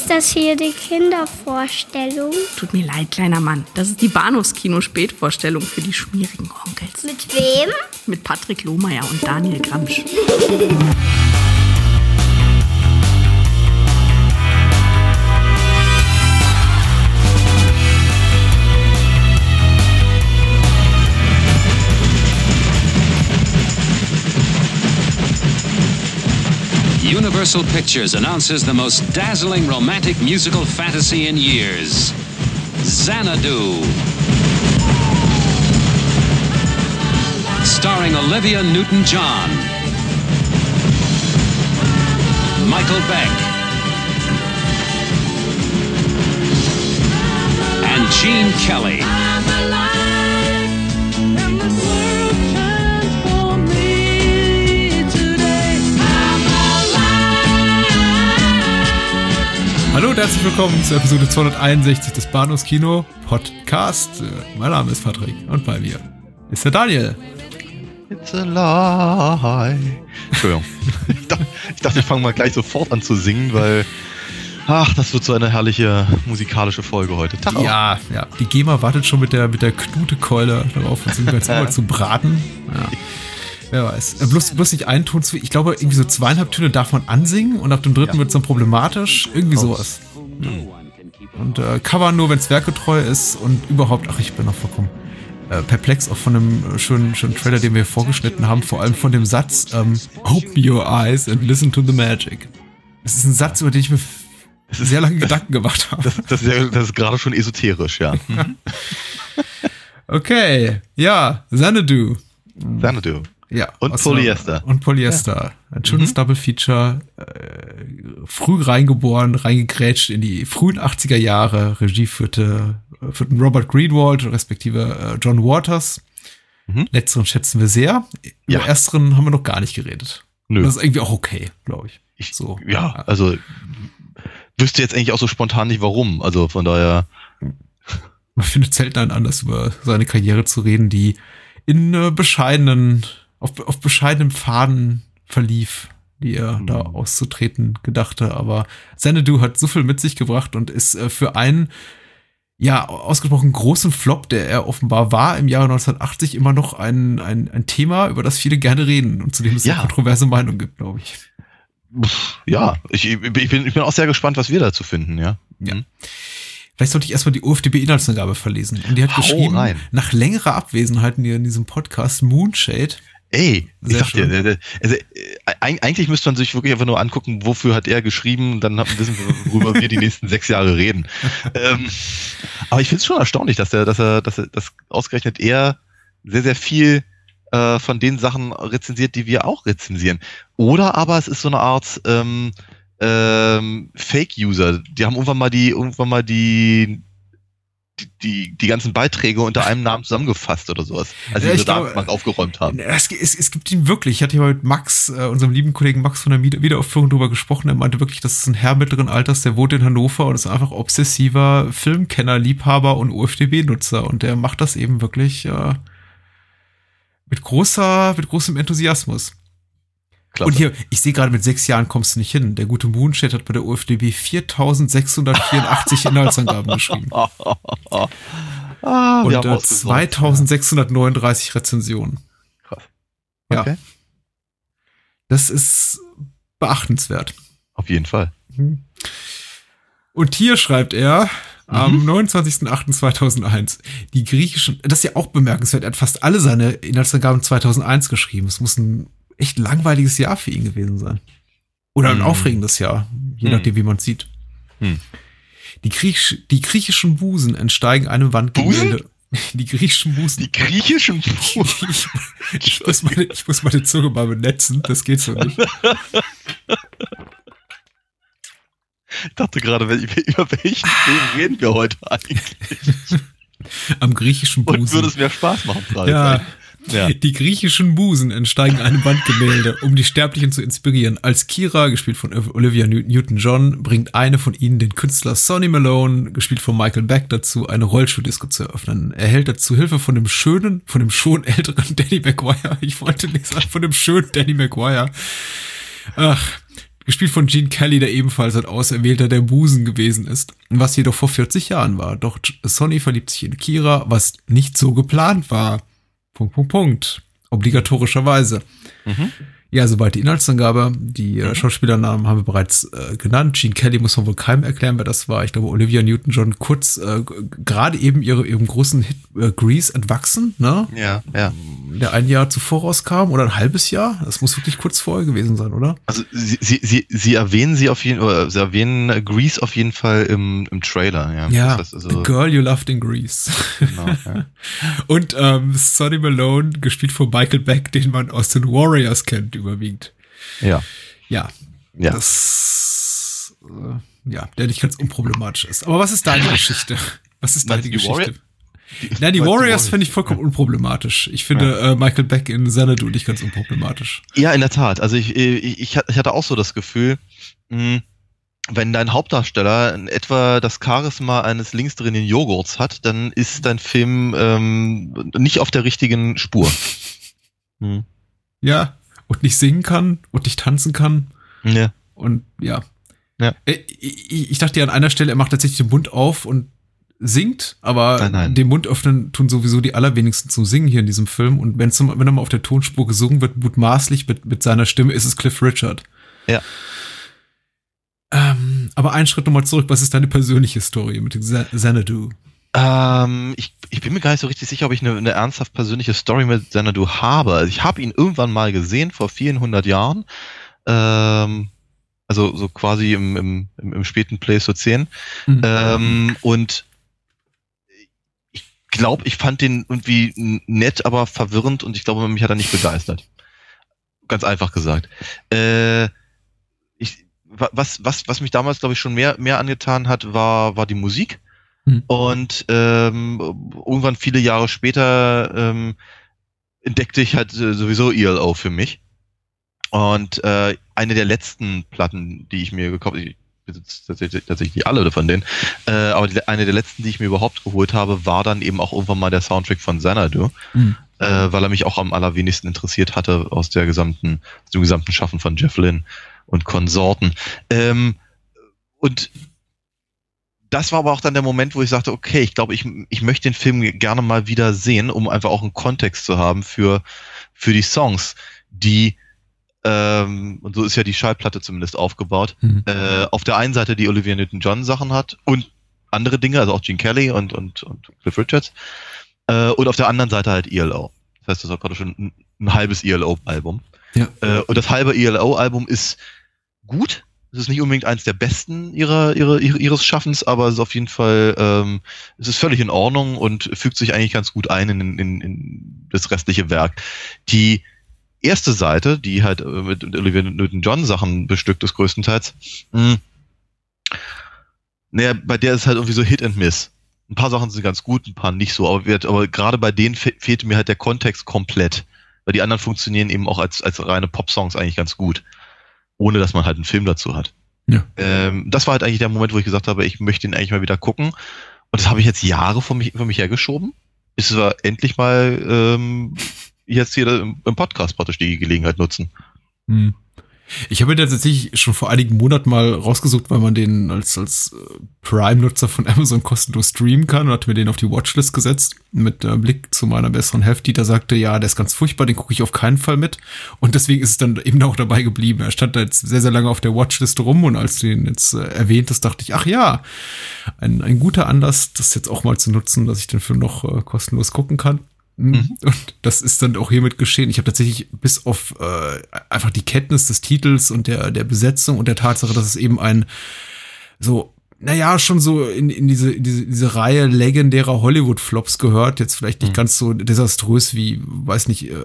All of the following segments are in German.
Ist das hier die Kindervorstellung? Tut mir leid, kleiner Mann. Das ist die Bahnhofskino-Spätvorstellung für die schmierigen Onkels. Mit wem? Mit Patrick Lohmeier und Daniel Gramsch. Universal Pictures announces the most dazzling romantic musical fantasy in years Xanadu. Starring Olivia Newton John, Michael Beck, and Gene Kelly. Hallo und herzlich willkommen zur Episode 261 des Bahnhofskino Podcast. Mein Name ist Patrick und bei mir ist der Daniel. It's a lie. Entschuldigung. Ich dachte, ich, dachte, wir fangen mal gleich sofort an zu singen, weil. Ach, das wird so eine herrliche musikalische Folge heute. Tag ja, ja. Die GEMA wartet schon mit der, mit der Knutekeule darauf, uns jetzt immer zu braten. Ja. Wer weiß. Äh, bloß, bloß nicht einen Ton zu. Ich glaube, irgendwie so zweieinhalb Töne darf man ansingen und ab dem dritten ja. wird es dann problematisch. Irgendwie sowas. Hm. Und äh, Cover nur, wenn es werketreu ist und überhaupt, ach, ich bin noch vollkommen äh, perplex auch von einem schönen, schönen Trailer, den wir vorgeschnitten haben, vor allem von dem Satz ähm, Open your eyes and listen to the magic. Das ist ein Satz, über den ich mir sehr lange Gedanken gemacht habe. Das, das, ist, ja, das ist gerade schon esoterisch, ja. okay, ja, Xanadu. Xanadu. Ja. Und Polyester. Und Polyester. Ja. Ein schönes mhm. Double Feature. Äh, früh reingeboren, reingegrätscht in die frühen 80er Jahre. Regie führte, führten Robert Greenwald, respektive äh, John Waters. Mhm. Letzteren schätzen wir sehr. Ja. Über ersteren haben wir noch gar nicht geredet. Nö. Das ist irgendwie auch okay, glaube ich. ich. So. Ja, also wüsste jetzt eigentlich auch so spontan nicht warum. Also von daher. Man findet selten einen Anlass, über seine Karriere zu reden, die in äh, bescheidenen auf, auf bescheidenem Faden verlief, die er mhm. da auszutreten gedachte. Aber Xanadu hat so viel mit sich gebracht und ist äh, für einen ja, ausgesprochen großen Flop, der er offenbar war im Jahre 1980, immer noch ein, ein, ein Thema, über das viele gerne reden und zu dem es ja. eine kontroverse Meinung gibt, glaube ich. Ja, ich, ich, bin, ich bin auch sehr gespannt, was wir dazu finden, ja. Ja. Mhm. Vielleicht sollte ich erstmal die UFDB-Inhaltsangabe verlesen. Und die hat Hau geschrieben, rein. nach längerer Abwesenheit in diesem Podcast Moonshade Ey, ich sag dir, also, äh, eigentlich müsste man sich wirklich einfach nur angucken, wofür hat er geschrieben, dann wissen wir, worüber wir die nächsten sechs Jahre reden. ähm, aber ich finde es schon erstaunlich, dass er, dass er, dass er, dass ausgerechnet er sehr, sehr viel äh, von den Sachen rezensiert, die wir auch rezensieren. Oder aber es ist so eine Art ähm, ähm, Fake-User. Die haben irgendwann mal die, irgendwann mal die die, die ganzen Beiträge unter einem Namen zusammengefasst oder sowas, als ja, sie diese Datenbank aufgeräumt haben. Es, es, es, gibt ihn wirklich. Ich hatte ja mit Max, äh, unserem lieben Kollegen Max von der Wiederaufführung drüber gesprochen. Er meinte wirklich, das ist ein Herr mittleren Alters, der wohnt in Hannover und ist einfach obsessiver Filmkenner, Liebhaber und UFDB-Nutzer. Und der macht das eben wirklich äh, mit großer, mit großem Enthusiasmus. Klasse. Und hier, ich sehe gerade, mit sechs Jahren kommst du nicht hin. Der gute Moonshade hat bei der UFDB 4684 Inhaltsangaben geschrieben. ah, und äh, 2639 Rezensionen. Krass. Okay. Ja. Das ist beachtenswert. Auf jeden Fall. Mhm. Und hier schreibt er, am mhm. 29.08.2001. Die griechischen, das ist ja auch bemerkenswert, er hat fast alle seine Inhaltsangaben 2001 geschrieben. Es muss ein echt langweiliges Jahr für ihn gewesen sein. Oder ein hm. aufregendes Jahr, je hm. nachdem, wie man es sieht. Hm. Die, Griech die griechischen Busen entsteigen einem Wandgemälde. Die griechischen Busen. Die griechischen Busen. ich, ich, muss meine, ich muss meine Zunge mal benetzen, das geht so nicht. Ich dachte gerade, über welchen Film reden wir heute eigentlich? Am griechischen Busen. Und würde es mehr Spaß machen, Frage. Ja, ja. Die griechischen Musen entsteigen einem Wandgemälde, um die Sterblichen zu inspirieren. Als Kira, gespielt von Olivia Newton-John, bringt eine von ihnen den Künstler Sonny Malone, gespielt von Michael Beck, dazu, eine Rollschuhdisco zu eröffnen. Er erhält dazu Hilfe von dem schönen, von dem schon älteren Danny McGuire. Ich wollte nicht sagen, von dem schönen Danny McGuire. Ach, gespielt von Gene Kelly, der ebenfalls ein Auserwählter der Musen gewesen ist, was jedoch vor 40 Jahren war. Doch Sonny verliebt sich in Kira, was nicht so geplant war. Punkt, Punkt, Punkt. Obligatorischerweise. Mhm. Ja, soweit die Inhaltsangabe. Die äh, mhm. Schauspielernamen haben wir bereits äh, genannt. Gene Kelly muss man wohl keinem erklären, wer das war. Ich glaube, Olivia Newton-John kurz, äh, gerade eben ihre, ihrem großen Hit äh, Grease entwachsen, ne? Ja, ja. Der ein Jahr zuvor rauskam oder ein halbes Jahr. Das muss wirklich kurz vorher gewesen sein, oder? Also sie, sie, sie, sie erwähnen sie auf jeden oder sie erwähnen Grease auf jeden Fall im, im Trailer, ja. Ja, das heißt also, The Girl You Loved in Grease. Genau, ja. Und ähm, Sonny Malone, gespielt von Michael Beck, den man aus den Warriors kennt überwiegend. Ja. Ja. Ja. Das, äh, ja, der nicht ganz unproblematisch ist. Aber was ist deine Geschichte? Was ist deine Geschichte? Warrior? Die, Nein, die Warriors finde ich vollkommen unproblematisch. Ich finde ja. äh, Michael Beck in Xanadu nicht ganz unproblematisch. Ja, in der Tat. Also ich, ich, ich hatte auch so das Gefühl, mh, wenn dein Hauptdarsteller etwa das Charisma eines linksdrehenden Joghurts hat, dann ist dein Film ähm, nicht auf der richtigen Spur. Hm. Ja, und nicht singen kann und nicht tanzen kann. Ja. Und ja. ja. Äh, ich, ich dachte ja an einer Stelle, er macht tatsächlich den Mund auf und singt, aber nein, nein. den Mund öffnen tun sowieso die allerwenigsten zum Singen hier in diesem Film. Und wenn, zum, wenn er mal auf der Tonspur gesungen wird, mutmaßlich mit, mit seiner Stimme, ist es Cliff Richard. Ja. Ähm, aber einen Schritt nochmal zurück, was ist deine persönliche Story mit Xanadu? Ähm, ich, ich bin mir gar nicht so richtig sicher, ob ich eine, eine ernsthaft persönliche Story mit Xanadu habe. Also ich habe ihn irgendwann mal gesehen, vor vielen hundert Jahren. Ähm, also so quasi im, im, im, im späten Pleistozän. Mhm. Ähm, und ich glaube, ich fand den irgendwie nett, aber verwirrend und ich glaube, mich hat er nicht begeistert. Ganz einfach gesagt. Äh, ich, was, was, was mich damals, glaube ich, schon mehr, mehr angetan hat, war, war die Musik. Mhm. Und ähm, irgendwann viele Jahre später ähm, entdeckte ich halt äh, sowieso ELO für mich. Und äh, eine der letzten Platten, die ich mir gekauft habe, ich besitze tatsächlich, tatsächlich nicht alle von denen, äh, aber die, eine der letzten, die ich mir überhaupt geholt habe, war dann eben auch irgendwann mal der Soundtrack von Xanadu, mhm. äh, weil er mich auch am allerwenigsten interessiert hatte aus der gesamten, aus dem gesamten Schaffen von Jeff Lynne und Konsorten. Ähm, und das war aber auch dann der Moment, wo ich sagte, okay, ich glaube, ich, ich möchte den Film gerne mal wieder sehen, um einfach auch einen Kontext zu haben für, für die Songs, die, ähm, und so ist ja die Schallplatte zumindest aufgebaut, mhm. äh, auf der einen Seite die Olivia Newton-John Sachen hat und andere Dinge, also auch Gene Kelly und, und, und Cliff Richards, äh, und auf der anderen Seite halt ELO. Das heißt, das war gerade schon ein, ein halbes ELO-Album. Ja. Äh, und das halbe ELO-Album ist gut, es ist nicht unbedingt eins der besten ihrer, ihrer, ihres Schaffens, aber es ist auf jeden Fall, ähm, es ist völlig in Ordnung und fügt sich eigentlich ganz gut ein in, in, in das restliche Werk. Die erste Seite, die halt äh, mit Olivia Newton-John Sachen bestückt ist größtenteils, mh, hm, naja, bei der ist halt irgendwie so Hit and Miss. Ein paar Sachen sind ganz gut, ein paar nicht so, aber, wird, aber gerade bei denen fe fehlte mir halt der Kontext komplett. Weil die anderen funktionieren eben auch als, als reine Pop-Songs eigentlich ganz gut ohne dass man halt einen Film dazu hat. Ja. Ähm, das war halt eigentlich der Moment, wo ich gesagt habe, ich möchte ihn eigentlich mal wieder gucken. Und das habe ich jetzt Jahre vor mich, vor mich hergeschoben, bis wir endlich mal ähm, jetzt hier im, im Podcast praktisch die Gelegenheit nutzen. Hm. Ich habe mir tatsächlich schon vor einigen Monaten mal rausgesucht, weil man den als, als äh, Prime-Nutzer von Amazon kostenlos streamen kann und hatte mir den auf die Watchlist gesetzt mit äh, Blick zu meiner besseren Hälfte, die da sagte, ja, der ist ganz furchtbar, den gucke ich auf keinen Fall mit. Und deswegen ist es dann eben auch dabei geblieben. Er stand da jetzt sehr, sehr lange auf der Watchlist rum und als du ihn jetzt äh, erwähnt hast, dachte ich, ach ja, ein, ein guter Anlass, das jetzt auch mal zu nutzen, dass ich den Film noch äh, kostenlos gucken kann. Mhm. Und das ist dann auch hiermit geschehen. Ich habe tatsächlich bis auf äh, einfach die Kenntnis des Titels und der, der Besetzung und der Tatsache, dass es eben ein so, naja, schon so in, in diese, in diese, diese Reihe legendärer Hollywood-Flops gehört. Jetzt vielleicht nicht mhm. ganz so desaströs wie, weiß nicht, äh,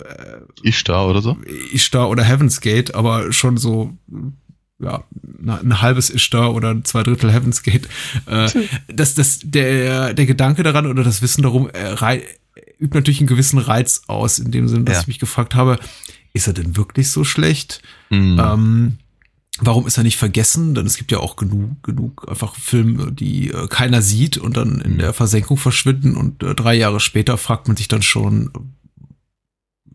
Ishtar oder so. Ishtar oder Heaven's Gate, aber schon so ja, ein halbes Ishtar oder zwei Drittel Heaven's Gate. Äh, dass das, der, der Gedanke daran oder das Wissen darum äh, übt natürlich einen gewissen Reiz aus, in dem Sinne, dass ja. ich mich gefragt habe, ist er denn wirklich so schlecht? Mhm. Ähm, warum ist er nicht vergessen? Denn es gibt ja auch genug, genug einfach Filme, die äh, keiner sieht und dann in mhm. der Versenkung verschwinden und äh, drei Jahre später fragt man sich dann schon,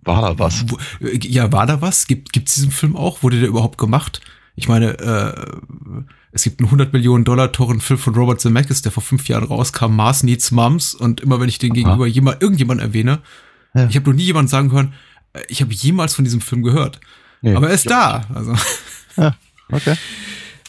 war da was? Wo, äh, ja, war da was? Gibt es diesen Film auch? Wurde der überhaupt gemacht? Ich meine, äh, es gibt einen 100 Millionen Dollar teuren Film von Robert Zemeckis, der vor fünf Jahren rauskam, Mars Needs Mums. Und immer wenn ich den Aha. gegenüber jemand, irgendjemand erwähne, ja. ich habe noch nie jemanden sagen hören, äh, ich habe jemals von diesem Film gehört. Nee, Aber er ist da. Also. Ja, okay.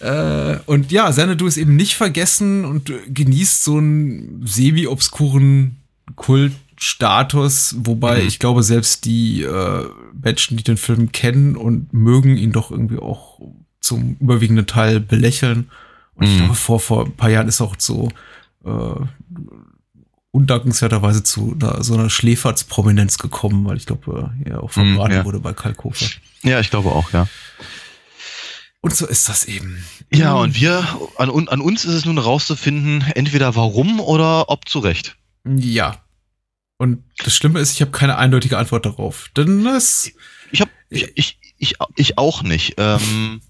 Äh, und ja, Xanadu ist eben nicht vergessen und genießt so einen semi-obskuren Kultstatus, wobei mhm. ich glaube, selbst die äh, Menschen, die den Film kennen und mögen, ihn doch irgendwie auch zum überwiegenden Teil belächeln. Und mhm. ich glaube, vor, vor ein paar Jahren ist auch so äh, undankenswerterweise zu einer, so einer Schläfertsprominenz gekommen, weil ich glaube, äh, er auch verbraten mhm, ja. wurde bei Kalkofer. Ja, ich glaube auch, ja. Und so ist das eben. Ja, und wir, an, an uns ist es nun rauszufinden, entweder warum oder ob zu Recht. Ja. Und das Schlimme ist, ich habe keine eindeutige Antwort darauf. Denn das. Ich habe, ich, ich, ich, ich auch nicht. Ähm,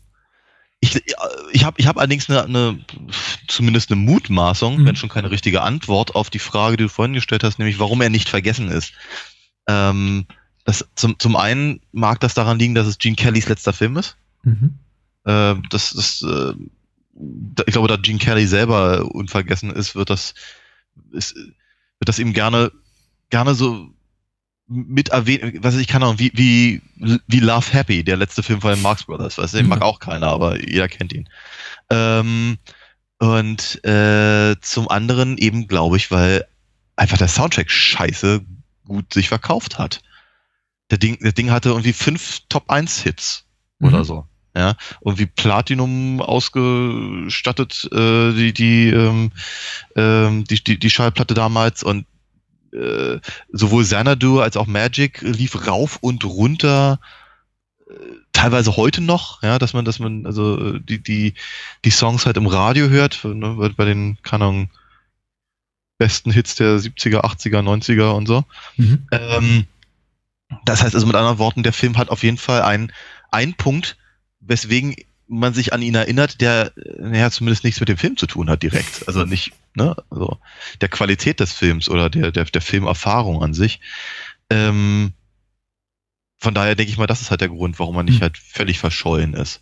ich ich habe ich hab allerdings eine, eine, zumindest eine Mutmaßung, mhm. wenn schon keine richtige Antwort auf die Frage, die du vorhin gestellt hast, nämlich warum er nicht vergessen ist. Ähm, das, zum, zum einen mag das daran liegen, dass es Gene Kellys letzter Film ist. Mhm. Äh, das, das, äh, ich glaube, da Gene Kelly selber unvergessen ist, wird das, ist, wird das eben gerne, gerne so mit erwähnt, was ich kann auch, wie, wie, wie Love Happy, der letzte Film von den Marx Brothers, was den mag auch keiner, aber jeder kennt ihn. Ähm, und äh, zum anderen eben, glaube ich, weil einfach der Soundtrack scheiße gut sich verkauft hat. Der Ding, der Ding hatte irgendwie fünf Top 1 Hits mhm. oder so ja, und wie Platinum ausgestattet äh, die die, ähm, ähm, die die die Schallplatte damals und äh, sowohl Xanadu als auch Magic lief rauf und runter äh, teilweise heute noch, ja, dass man, dass man, also die, die, die Songs halt im Radio hört, ne, bei den, keine Ahnung, besten Hits der 70er, 80er, 90er und so. Mhm. Ähm, das heißt also mit anderen Worten, der Film hat auf jeden Fall einen, einen Punkt, weswegen man sich an ihn erinnert, der naja, zumindest nichts mit dem Film zu tun hat direkt. Also nicht, ne, also der Qualität des Films oder der, der, der Filmerfahrung an sich. Ähm, von daher denke ich mal, das ist halt der Grund, warum man nicht hm. halt völlig verschollen ist.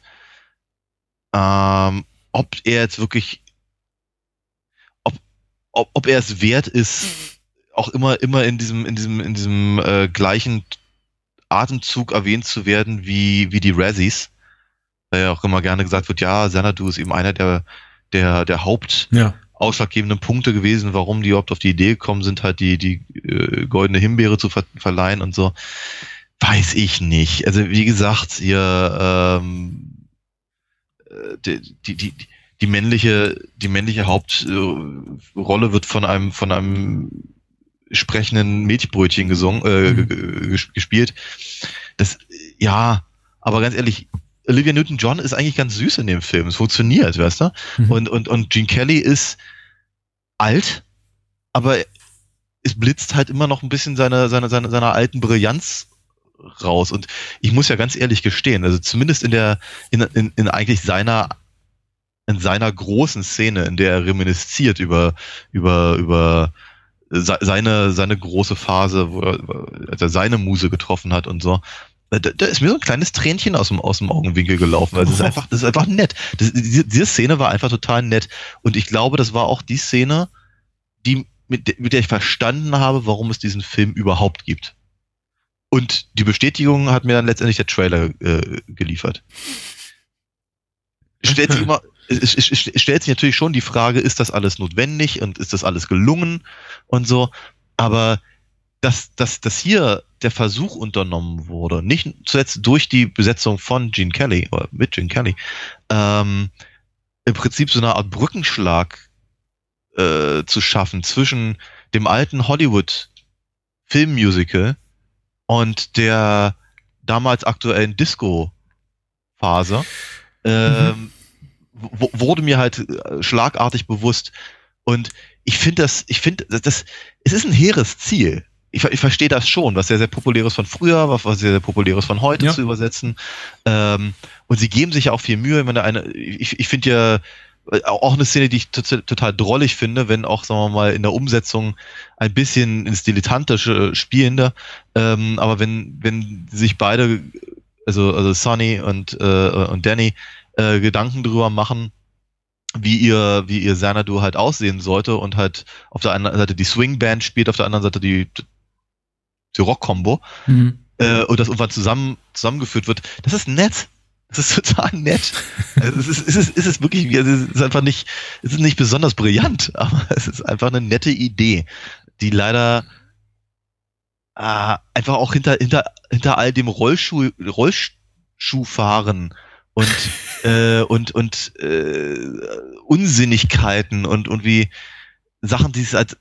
Ähm, ob er jetzt wirklich, ob, ob, ob er es wert ist, auch immer, immer in diesem, in diesem, in diesem äh, gleichen Atemzug erwähnt zu werden wie, wie die Razzies da ja auch immer gerne gesagt wird, ja, Xanadu ist eben einer der, der, der Haupt ja. ausschlaggebenden Punkte gewesen, warum die überhaupt auf die Idee gekommen sind, halt die, die äh, goldene Himbeere zu ver verleihen und so. Weiß ich nicht. Also wie gesagt, hier ähm, äh, die, die, die, die männliche, die männliche Hauptrolle wird von einem, von einem sprechenden Milchbrötchen gesungen, äh, mhm. gespielt. Das, ja, aber ganz ehrlich, Olivia Newton-John ist eigentlich ganz süß in dem Film. Es funktioniert, weißt du? Mhm. Und, und, und Gene Kelly ist alt, aber es blitzt halt immer noch ein bisschen seine, seine, seine, seiner alten Brillanz raus. Und ich muss ja ganz ehrlich gestehen, also zumindest in der, in, in, in eigentlich seiner, in seiner großen Szene, in der er reminisziert über, über, über seine, seine große Phase, wo er, als er seine Muse getroffen hat und so, da, da, ist mir so ein kleines Tränchen aus dem, aus dem Augenwinkel gelaufen. Also das ist einfach, das ist einfach nett. Das, diese, diese Szene war einfach total nett. Und ich glaube, das war auch die Szene, die, mit, mit der ich verstanden habe, warum es diesen Film überhaupt gibt. Und die Bestätigung hat mir dann letztendlich der Trailer äh, geliefert. Stellt sich immer, es, es, es stellt sich natürlich schon die Frage, ist das alles notwendig und ist das alles gelungen und so. Aber dass, dass, dass hier der Versuch unternommen wurde, nicht zuletzt durch die Besetzung von Gene Kelly oder mit Gene Kelly, ähm, im Prinzip so eine Art Brückenschlag äh, zu schaffen zwischen dem alten Hollywood Filmmusical und der damals aktuellen Disco-Phase, ähm, mhm. wurde mir halt äh, schlagartig bewusst. Und ich finde das, ich finde, das, das, es ist ein hehres Ziel ich, ich verstehe das schon, was sehr, sehr populäres von früher, was, was sehr, sehr populäres von heute ja. zu übersetzen. Ähm, und sie geben sich ja auch viel Mühe. Ich, meine, eine, ich, ich finde ja äh, auch eine Szene, die ich total drollig finde, wenn auch, sagen wir mal, in der Umsetzung ein bisschen ins Dilettantische spielende. Ähm, aber wenn, wenn sich beide, also, also Sonny und, äh, und Danny, äh, Gedanken drüber machen, wie ihr, wie ihr Xanadu halt aussehen sollte und halt auf der einen Seite die Swing-Band spielt, auf der anderen Seite die, die Rock-Kombo mhm. äh, und das irgendwann zusammen, zusammengeführt wird. Das ist nett. Das ist total nett. Also es, ist, es, ist, es ist wirklich, es ist einfach nicht, es ist nicht besonders brillant, aber es ist einfach eine nette Idee, die leider äh, einfach auch hinter, hinter, hinter all dem Rollschuh, Rollschuhfahren und, äh, und, und äh, Unsinnigkeiten und, und wie Sachen, die es als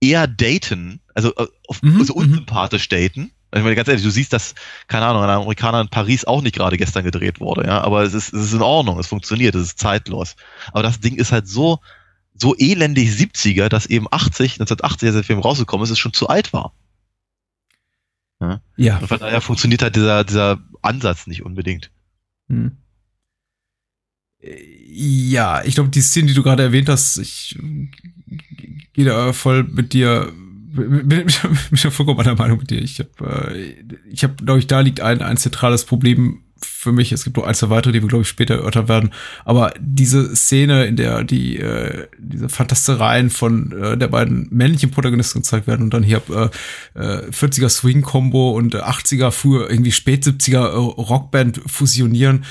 eher daten, also, äh, auf, mhm, also mhm. unsympathisch daten, ich meine, ganz ehrlich, du siehst, dass, keine Ahnung, ein Amerikaner in Paris auch nicht gerade gestern gedreht wurde, ja, aber es ist, es ist in Ordnung, es funktioniert, es ist zeitlos. Aber das Ding ist halt so, so elendig 70er, dass eben 80, 1980, als der Film rausgekommen ist, es schon zu alt war. Ja. ja. Und von daher funktioniert halt dieser, dieser Ansatz nicht unbedingt. Hm. Ja, ich glaube, die Szene, die du gerade erwähnt hast, ich gehe da voll mit dir bin, bin, bin vollkommen einer Meinung mit dir. Ich habe, äh, ich habe, glaube ich, da liegt ein, ein zentrales Problem für mich. Es gibt noch ein, zwei weitere, die wir, glaube ich, später erörtern werden. Aber diese Szene, in der die, äh, diese Fantastereien von äh, der beiden männlichen Protagonisten gezeigt werden und dann hier äh, äh, 40er Swing-Combo und 80er, früher irgendwie spät 70er äh, Rockband fusionieren,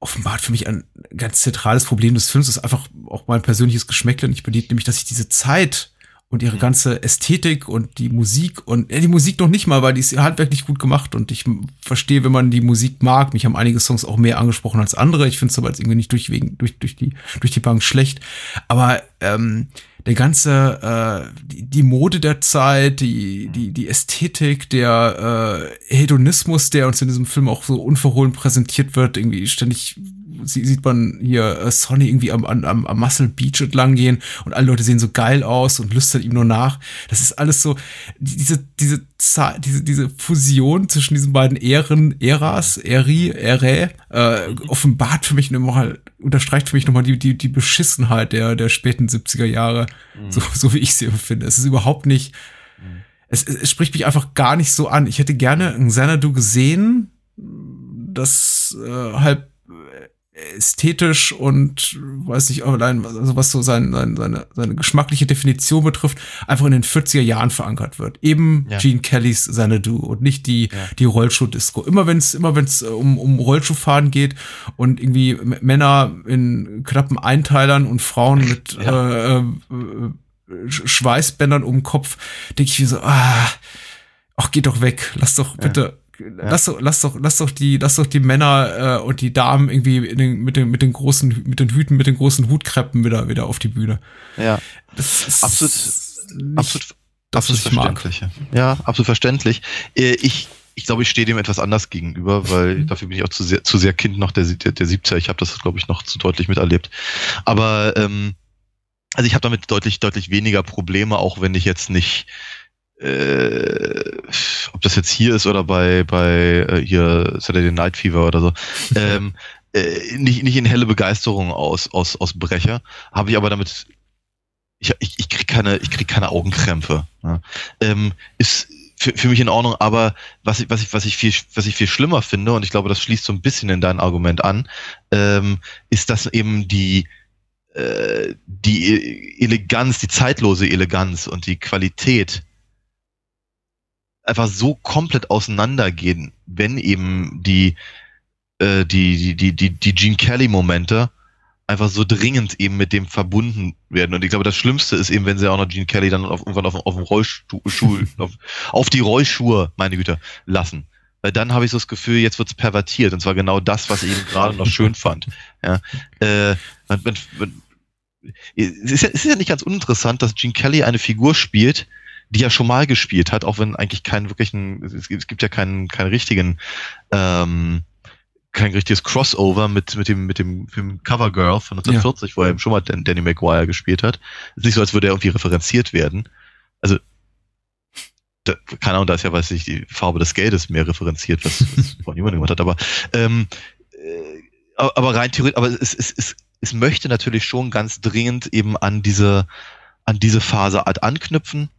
offenbart für mich ein ganz zentrales Problem des Films. Das ist einfach auch mein persönliches Geschmäckle nicht bedient, nämlich, dass ich diese Zeit und ihre mhm. ganze Ästhetik und die Musik und äh, die Musik noch nicht mal, weil die ist handwerklich gut gemacht und ich verstehe, wenn man die Musik mag. Mich haben einige Songs auch mehr angesprochen als andere. Ich finde es aber jetzt irgendwie nicht durchwegen, durch, durch, die, durch die Bank schlecht. Aber ähm, der ganze, äh, die, die Mode der Zeit, die, die, die Ästhetik, der äh, Hedonismus, der uns in diesem Film auch so unverhohlen präsentiert wird, irgendwie ständig sieht man hier äh, Sonny irgendwie am, am, am Muscle Beach entlang gehen und alle Leute sehen so geil aus und lüstern ihm nur nach. Das ist alles so, diese, diese, diese, diese Fusion zwischen diesen beiden Ehren, Eras, Eri, Ere, äh, offenbart für mich nochmal, unterstreicht für mich nochmal die, die, die Beschissenheit der, der späten 70er Jahre, mhm. so, so wie ich sie empfinde. Es ist überhaupt nicht, mhm. es, es spricht mich einfach gar nicht so an. Ich hätte gerne ein Xanadu gesehen, das äh, halt ästhetisch und weiß nicht, allein, also was so sein, sein, seine, seine geschmackliche Definition betrifft, einfach in den 40er Jahren verankert wird. Eben ja. Gene Kellys Xanadu und nicht die, ja. die Rollschuh-Disco. Immer wenn es immer wenn's um, um Rollschuhfahren geht und irgendwie Männer in knappen Einteilern und Frauen mit ja. äh, äh, Schweißbändern um den Kopf, denke ich mir so, ah, ach, geht doch weg, lass doch bitte lass doch, lass doch, lass doch die, lass doch die Männer äh, und die Damen irgendwie den, mit den, mit den großen, mit den Hüten, mit den großen Hutkreppen wieder, wieder auf die Bühne. Ja. Das ist absolut, absolut, absolut verständlich. Mag. Ja, absolut verständlich. Äh, ich, ich glaube, ich stehe dem etwas anders gegenüber, weil mhm. dafür bin ich auch zu sehr, zu sehr Kind noch der, der, der 70er. Ich habe das, glaube ich, noch zu deutlich miterlebt. Aber ähm, also ich habe damit deutlich, deutlich weniger Probleme, auch wenn ich jetzt nicht äh, ob das jetzt hier ist oder bei, bei äh, hier Saturday Night Fever oder so, ähm, äh, nicht, nicht in helle Begeisterung aus, aus, aus Brecher, habe ich aber damit, ich, ich, ich krieg keine, ich krieg keine Augenkrämpfe. Ne? Ähm, ist für, für mich in Ordnung, aber was ich, was ich, was ich viel, was ich viel schlimmer finde, und ich glaube, das schließt so ein bisschen in dein Argument an, ähm, ist, dass eben die, äh, die Eleganz, die zeitlose Eleganz und die Qualität einfach so komplett auseinandergehen, wenn eben die, äh, die, die, die, die, die Gene Kelly-Momente einfach so dringend eben mit dem verbunden werden. Und ich glaube, das Schlimmste ist eben, wenn sie auch noch Gene Kelly dann auf, irgendwann auf, auf dem Rollstuhl, auf, auf die Rollschuhe, meine Güte, lassen. Weil dann habe ich so das Gefühl, jetzt wird's pervertiert. Und zwar genau das, was ich eben gerade noch schön fand. Ja, äh, man, man, man, es, ist ja, es ist ja nicht ganz uninteressant, dass Gene Kelly eine Figur spielt, die er schon mal gespielt hat, auch wenn eigentlich keinen wirklichen, es gibt, es gibt ja keinen, keinen richtigen, ähm, kein richtiges Crossover mit, mit dem, mit dem Film Covergirl von 1940, ja. wo er eben schon mal Danny McGuire gespielt hat. ist nicht so, als würde er irgendwie referenziert werden. Also, da, keine Ahnung, da ist ja, weiß ich, die Farbe des Geldes mehr referenziert, was, was von niemandem gemacht hat, aber, ähm, äh, aber rein theoretisch, aber es, es, es, es möchte natürlich schon ganz dringend eben an diese, an diese Phase Art anknüpfen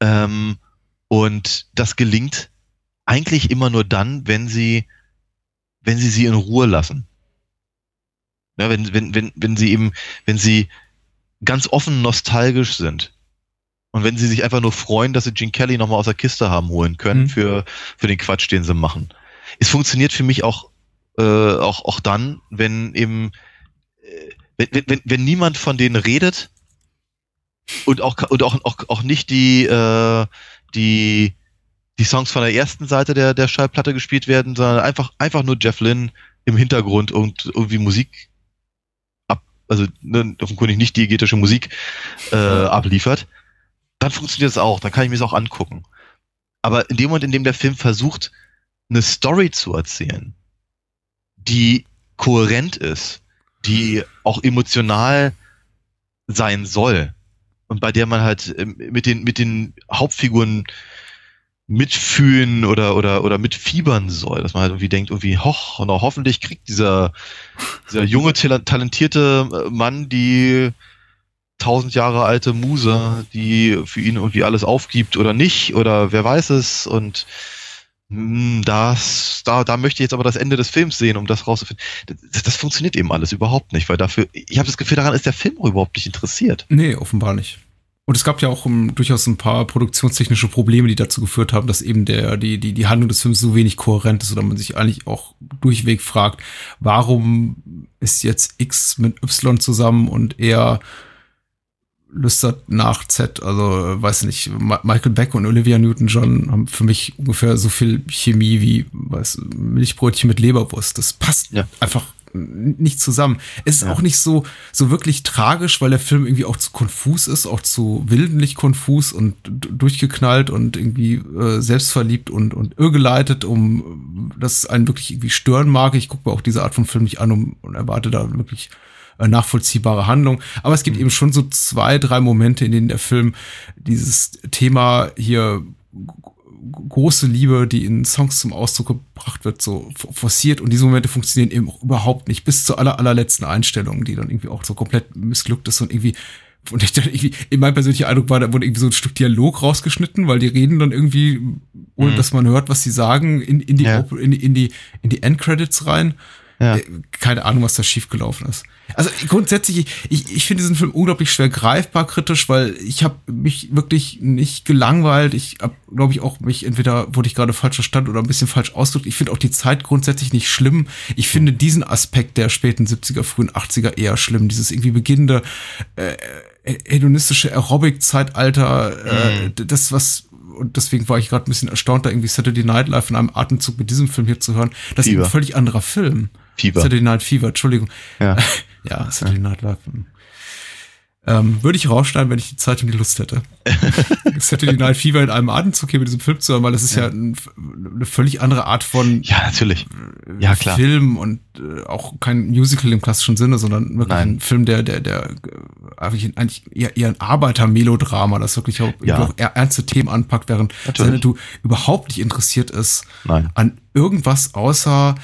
ähm, und das gelingt eigentlich immer nur dann, wenn sie, wenn sie sie in Ruhe lassen. Ja, wenn, wenn, wenn, wenn sie eben, wenn sie ganz offen nostalgisch sind. Und wenn sie sich einfach nur freuen, dass sie Gene Kelly nochmal aus der Kiste haben holen können mhm. für, für den Quatsch, den sie machen. Es funktioniert für mich auch, äh, auch, auch dann, wenn eben, äh, wenn, wenn, wenn niemand von denen redet und auch, und auch, auch, auch nicht die, äh, die, die Songs von der ersten Seite der, der Schallplatte gespielt werden, sondern einfach, einfach nur Jeff Lynne im Hintergrund und irgendwie Musik ab, also ne, offenkundig nicht diegetische Musik äh, abliefert, dann funktioniert es auch, dann kann ich mir es auch angucken. Aber in dem Moment, in dem der Film versucht, eine Story zu erzählen, die kohärent ist, die auch emotional sein soll und bei der man halt ähm, mit den, mit den Hauptfiguren mitfühlen oder, oder, oder mitfiebern soll, dass man halt irgendwie denkt, irgendwie, hoch, und hoffentlich kriegt dieser, dieser junge, talentierte äh, Mann die tausend Jahre alte Muse, die für ihn irgendwie alles aufgibt oder nicht, oder wer weiß es, und das, da, da möchte ich jetzt aber das Ende des Films sehen, um das rauszufinden. Das, das funktioniert eben alles überhaupt nicht, weil dafür, ich habe das Gefühl, daran ist der Film überhaupt nicht interessiert. Nee, offenbar nicht. Und es gab ja auch um, durchaus ein paar produktionstechnische Probleme, die dazu geführt haben, dass eben der, die, die, die Handlung des Films so wenig kohärent ist oder man sich eigentlich auch durchweg fragt, warum ist jetzt X mit Y zusammen und er lüstert nach Z. Also, weiß nicht, Michael Beck und Olivia Newton-John haben für mich ungefähr so viel Chemie wie weiß, Milchbrötchen mit Leberwurst. Das passt ja. einfach nicht zusammen. Es ist ja. auch nicht so, so wirklich tragisch, weil der Film irgendwie auch zu konfus ist, auch zu wildentlich konfus und durchgeknallt und irgendwie äh, selbstverliebt und, und irrgeleitet, um das einen wirklich irgendwie stören mag. Ich gucke mir auch diese Art von Film nicht an und, und erwarte da wirklich äh, nachvollziehbare Handlung. Aber es gibt mhm. eben schon so zwei, drei Momente, in denen der Film dieses Thema hier große Liebe, die in Songs zum Ausdruck gebracht wird, so forciert und diese Momente funktionieren eben auch überhaupt nicht, bis zur aller, allerletzten Einstellung, die dann irgendwie auch so komplett missglückt ist und irgendwie und ich dann irgendwie, in meinem persönlichen Eindruck war, da wurde irgendwie so ein Stück Dialog rausgeschnitten, weil die reden dann irgendwie, ohne mhm. dass man hört, was sie sagen, in, in die, ja. in, in die, in die Endcredits rein. Ja. Äh, keine Ahnung, was da schiefgelaufen ist. Also grundsätzlich, ich, ich finde diesen Film unglaublich schwer greifbar kritisch, weil ich habe mich wirklich nicht gelangweilt. Ich habe, glaube ich, auch mich entweder wurde ich gerade falsch verstanden oder ein bisschen falsch ausgedrückt. Ich finde auch die Zeit grundsätzlich nicht schlimm. Ich finde diesen Aspekt der späten 70er, frühen 80er eher schlimm. Dieses irgendwie beginnende äh, hedonistische Aerobic-Zeitalter, äh, mhm. das, was und deswegen war ich gerade ein bisschen erstaunt, da irgendwie Saturday Night Live in einem Atemzug mit diesem Film hier zu hören. Das ist ein völlig anderer Film. Fever. Saturday Night Fever, Entschuldigung. Ja, ja Saturday Night Live. Ähm, würde ich rausschneiden, wenn ich die Zeit und die Lust hätte. Saturday Night Fever in einem Atemzug hier mit diesem Film zu hören, weil das ist ja, ja ein, eine völlig andere Art von ja, natürlich. Äh, ja, klar. Film und äh, auch kein Musical im klassischen Sinne, sondern wirklich Nein. ein Film, der, der, der äh, eigentlich, eigentlich eher, eher ein Arbeitermelodrama, das wirklich auch, ja. auch ernste Themen anpackt, während du überhaupt nicht interessiert ist Nein. an irgendwas außer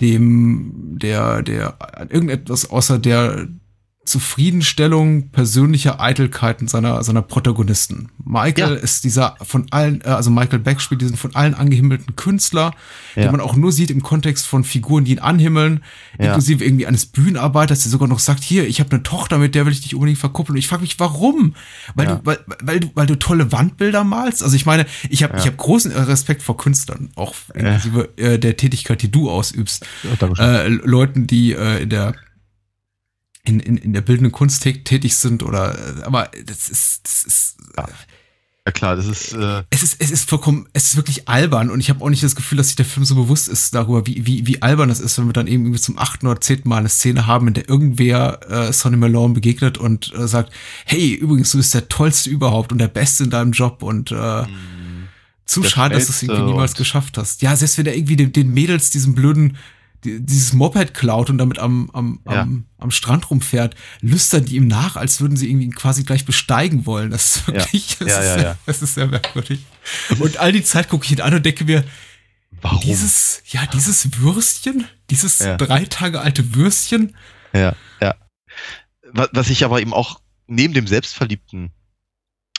dem, der, der, irgendetwas außer der Zufriedenstellung persönlicher Eitelkeiten seiner, seiner Protagonisten. Michael ja. ist dieser von allen, äh, also Michael Beck spielt diesen von allen angehimmelten Künstler, ja. den man auch nur sieht im Kontext von Figuren, die ihn anhimmeln, ja. inklusive irgendwie eines Bühnenarbeiters, der sogar noch sagt, hier, ich habe eine Tochter, mit der will ich dich unbedingt verkuppeln. Und ich frage mich, warum? Weil du, weil, weil du, weil du tolle Wandbilder malst? Also ich meine, ich habe ich habe großen Respekt vor Künstlern, auch inklusive äh, der Tätigkeit, die du ausübst. äh, Leuten, die äh, in der in, in, in der bildenden Kunst tätig sind oder aber das ist das ist ja. ja klar, das ist äh es ist es ist vollkommen es ist wirklich albern und ich habe auch nicht das Gefühl, dass sich der Film so bewusst ist darüber, wie wie wie albern das ist, wenn wir dann eben irgendwie zum achten oder zehnten Mal eine Szene haben, in der irgendwer äh, Sonny Malone begegnet und äh, sagt, hey, übrigens, du bist der tollste überhaupt und der Beste in deinem Job und äh, mhm. zu schade, dass du es irgendwie niemals geschafft hast. Ja, selbst wenn er irgendwie den, den Mädels diesen blöden dieses Moped klaut und damit am, am, ja. am, am Strand rumfährt, lüstern die ihm nach, als würden sie irgendwie quasi gleich besteigen wollen. Das ist wirklich, ja. Das, ja, ist, ja, das ist sehr merkwürdig. Und all die Zeit gucke ich ihn an und denke mir, Warum? Dieses, ja, dieses Würstchen, dieses drei Tage alte Würstchen. Ja, ja. Was ich aber eben auch neben dem Selbstverliebten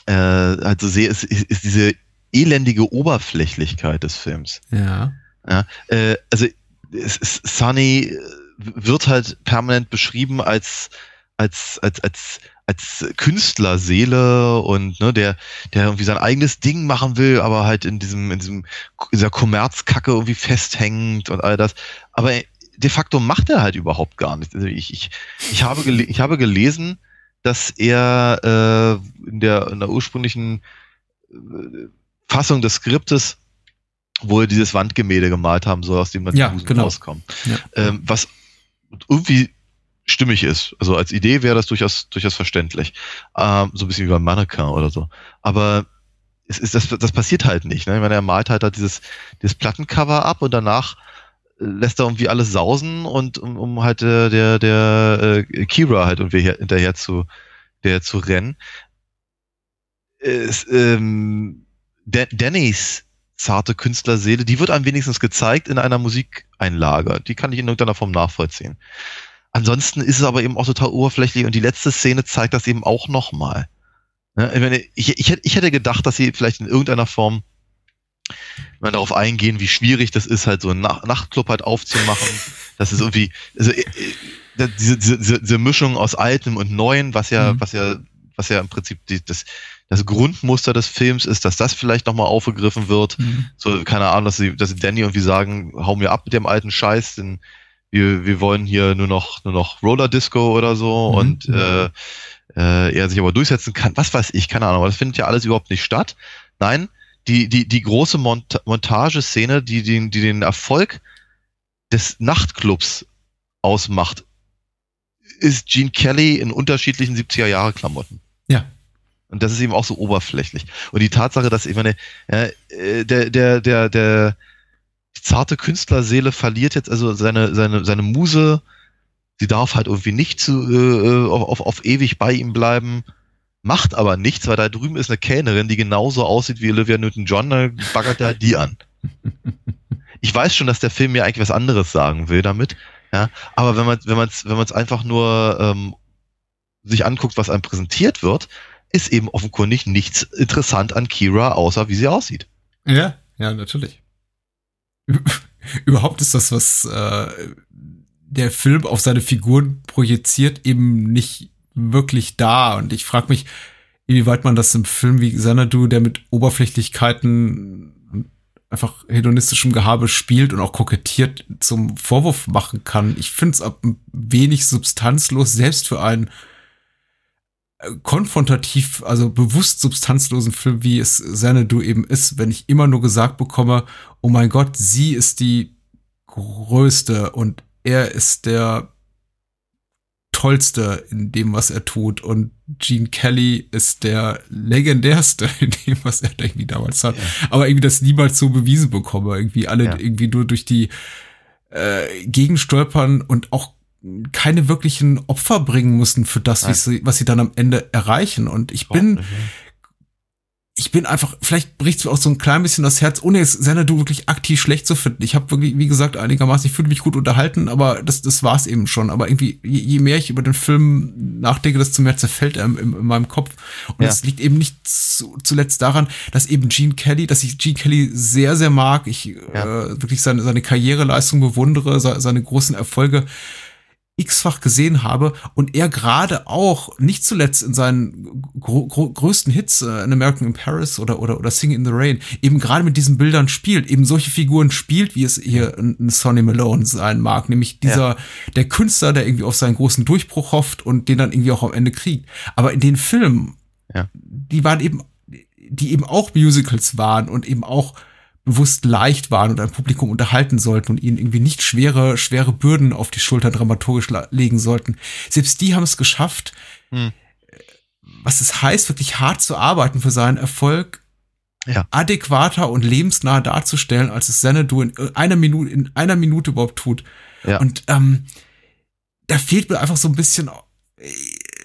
äh, also sehe, ist, ist diese elendige Oberflächlichkeit des Films. Ja. Ja, äh, also Sunny wird halt permanent beschrieben als als als als als Künstlerseele und ne, der der irgendwie sein eigenes Ding machen will, aber halt in diesem in diesem dieser Kommerzkacke irgendwie festhängt und all das. Aber de facto macht er halt überhaupt gar nichts. Also ich, ich, ich, habe, gele ich habe gelesen, dass er äh, in, der, in der ursprünglichen äh, Fassung des Skriptes wohl dieses Wandgemälde gemalt haben soll, aus dem dann ja, genau. rauskommt. Ja. Ähm, was irgendwie stimmig ist. Also als Idee wäre das durchaus, durchaus verständlich. Ähm, so ein bisschen wie beim Mannequin oder so. Aber es ist, das, das passiert halt nicht. Ne? Ich meine, er malt halt, halt dieses, dieses Plattencover ab und danach lässt er irgendwie alles sausen und um, um halt äh, der, der äh, Kira halt irgendwie hinterher zu, der zu rennen. Es, ähm, Dannys zarte Künstlerseele, die wird einem wenigstens gezeigt in einer Musikeinlage. Die kann ich in irgendeiner Form nachvollziehen. Ansonsten ist es aber eben auch total oberflächlich und die letzte Szene zeigt das eben auch nochmal. Ich, ich, ich hätte gedacht, dass sie vielleicht in irgendeiner Form mal darauf eingehen, wie schwierig das ist, halt so einen Nachtclub halt aufzumachen. Das ist irgendwie, also äh, äh, diese, diese, diese Mischung aus Altem und Neuen, was ja, mhm. was ja, was ja im Prinzip die, das, das Grundmuster des Films ist, dass das vielleicht nochmal aufgegriffen wird. Mhm. So, keine Ahnung, dass sie, dass sie Danny irgendwie sagen, hau mir ab mit dem alten Scheiß, denn wir, wir wollen hier nur noch, nur noch Roller Disco oder so mhm. und äh, äh, er sich aber durchsetzen kann. Was weiß ich, keine Ahnung, aber das findet ja alles überhaupt nicht statt. Nein, die, die, die große Mont Montageszene, die den, die den Erfolg des Nachtclubs ausmacht, ist Gene Kelly in unterschiedlichen 70er-Jahre-Klamotten. Ja. Und das ist eben auch so oberflächlich. Und die Tatsache, dass ich meine, äh, der, der, der, der, die zarte Künstlerseele verliert jetzt also seine, seine, seine Muse, sie darf halt irgendwie nicht zu, äh, auf, auf, auf ewig bei ihm bleiben macht aber nichts, weil da drüben ist eine Kellnerin, die genauso aussieht wie Olivia Newton-John, dann baggert er die an. Ich weiß schon, dass der Film mir eigentlich was anderes sagen will damit, ja, aber wenn man wenn man wenn man es einfach nur ähm, sich anguckt, was einem präsentiert wird, ist eben offenkundig nichts interessant an Kira, außer wie sie aussieht. Ja, ja, natürlich. Überhaupt ist das, was äh, der Film auf seine Figuren projiziert, eben nicht wirklich da. Und ich frage mich, inwieweit man das im Film wie Xanadu, der mit Oberflächlichkeiten einfach hedonistischem Gehabe spielt und auch kokettiert zum Vorwurf machen kann. Ich finde es wenig substanzlos, selbst für einen konfrontativ, also bewusst substanzlosen Film, wie es Xanadu eben ist, wenn ich immer nur gesagt bekomme, oh mein Gott, sie ist die größte und er ist der Tollste in dem, was er tut. Und Gene Kelly ist der legendärste in dem, was er irgendwie damals hat. Ja. Aber irgendwie das niemals so bewiesen bekomme. Irgendwie alle ja. irgendwie nur durch die äh, Gegenstolpern und auch keine wirklichen Opfer bringen mussten für das, was sie, was sie dann am Ende erreichen. Und ich bin, ich bin einfach, vielleicht bricht es mir auch so ein klein bisschen das Herz, ohne es Xanadu wirklich aktiv schlecht zu finden. Ich habe wirklich, wie gesagt, einigermaßen, ich fühle mich gut unterhalten, aber das, das war es eben schon. Aber irgendwie, je, je, mehr ich über den Film nachdenke, desto mehr zerfällt er in, in, in meinem Kopf. Und es ja. liegt eben nicht zu, zuletzt daran, dass eben Gene Kelly, dass ich Gene Kelly sehr, sehr mag. Ich ja. äh, wirklich seine, seine Karriereleistung bewundere, seine großen Erfolge x-fach gesehen habe und er gerade auch nicht zuletzt in seinen größten Hits äh, in American in Paris oder oder oder Sing in the Rain eben gerade mit diesen Bildern spielt, eben solche Figuren spielt, wie es hier ein Sonny Malone sein mag, nämlich dieser ja. der Künstler, der irgendwie auf seinen großen Durchbruch hofft und den dann irgendwie auch am Ende kriegt. Aber in den Filmen, ja. die waren eben die eben auch Musicals waren und eben auch bewusst leicht waren und ein Publikum unterhalten sollten und ihnen irgendwie nicht schwere, schwere Bürden auf die Schultern dramaturgisch legen sollten. Selbst die haben es geschafft, hm. was es heißt, wirklich hart zu arbeiten für seinen Erfolg, ja. adäquater und lebensnah darzustellen, als es Xanadu in einer Minute, in einer Minute überhaupt tut. Ja. Und ähm, da fehlt mir einfach so ein bisschen,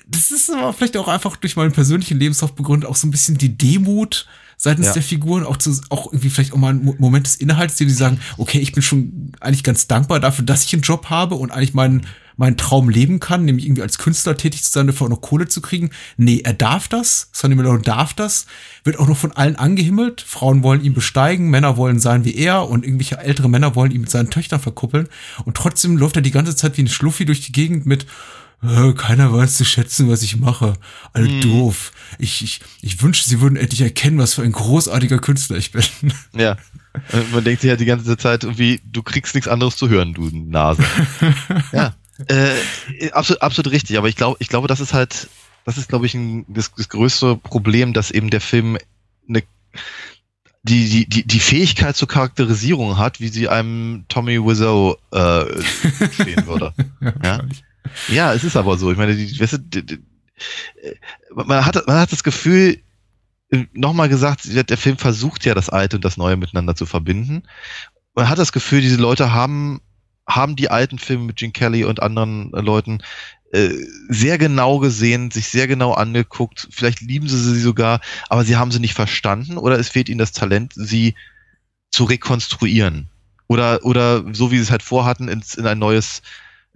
das ist aber vielleicht auch einfach durch meinen persönlichen Lebenslauf begründet, auch so ein bisschen die Demut, seitens ja. der Figuren, auch, zu, auch irgendwie vielleicht auch mal ein Moment des Inhalts, die, sagen, okay, ich bin schon eigentlich ganz dankbar dafür, dass ich einen Job habe und eigentlich meinen, meinen Traum leben kann, nämlich irgendwie als Künstler tätig zu sein, dafür auch noch Kohle zu kriegen. Nee, er darf das. Sonny Malone darf das. Wird auch noch von allen angehimmelt. Frauen wollen ihn besteigen, Männer wollen sein wie er und irgendwelche ältere Männer wollen ihn mit seinen Töchtern verkuppeln. Und trotzdem läuft er die ganze Zeit wie ein Schluffi durch die Gegend mit keiner weiß zu schätzen, was ich mache. Alle hm. doof. Ich, ich, ich wünsche, sie würden endlich erkennen, was für ein großartiger Künstler ich bin. Ja. Man denkt sich ja die ganze Zeit irgendwie, du kriegst nichts anderes zu hören, du Nase. ja. Äh, absolut, absolut richtig, aber ich glaube, ich glaube, das ist halt, das ist, glaube ich, ein, das, das größte Problem, dass eben der Film eine die, die, die, die Fähigkeit zur Charakterisierung hat, wie sie einem Tommy Wiseau äh, stehen würde. ja, ja? Ja, es ist aber so. Ich meine, die, weißt du, die, die, man, hat, man hat das Gefühl, nochmal gesagt, der Film versucht ja das Alte und das Neue miteinander zu verbinden. Man hat das Gefühl, diese Leute haben, haben die alten Filme mit Gene Kelly und anderen Leuten äh, sehr genau gesehen, sich sehr genau angeguckt. Vielleicht lieben sie sie sogar, aber sie haben sie nicht verstanden oder es fehlt ihnen das Talent, sie zu rekonstruieren. Oder, oder so wie sie es halt vorhatten, ins, in ein neues,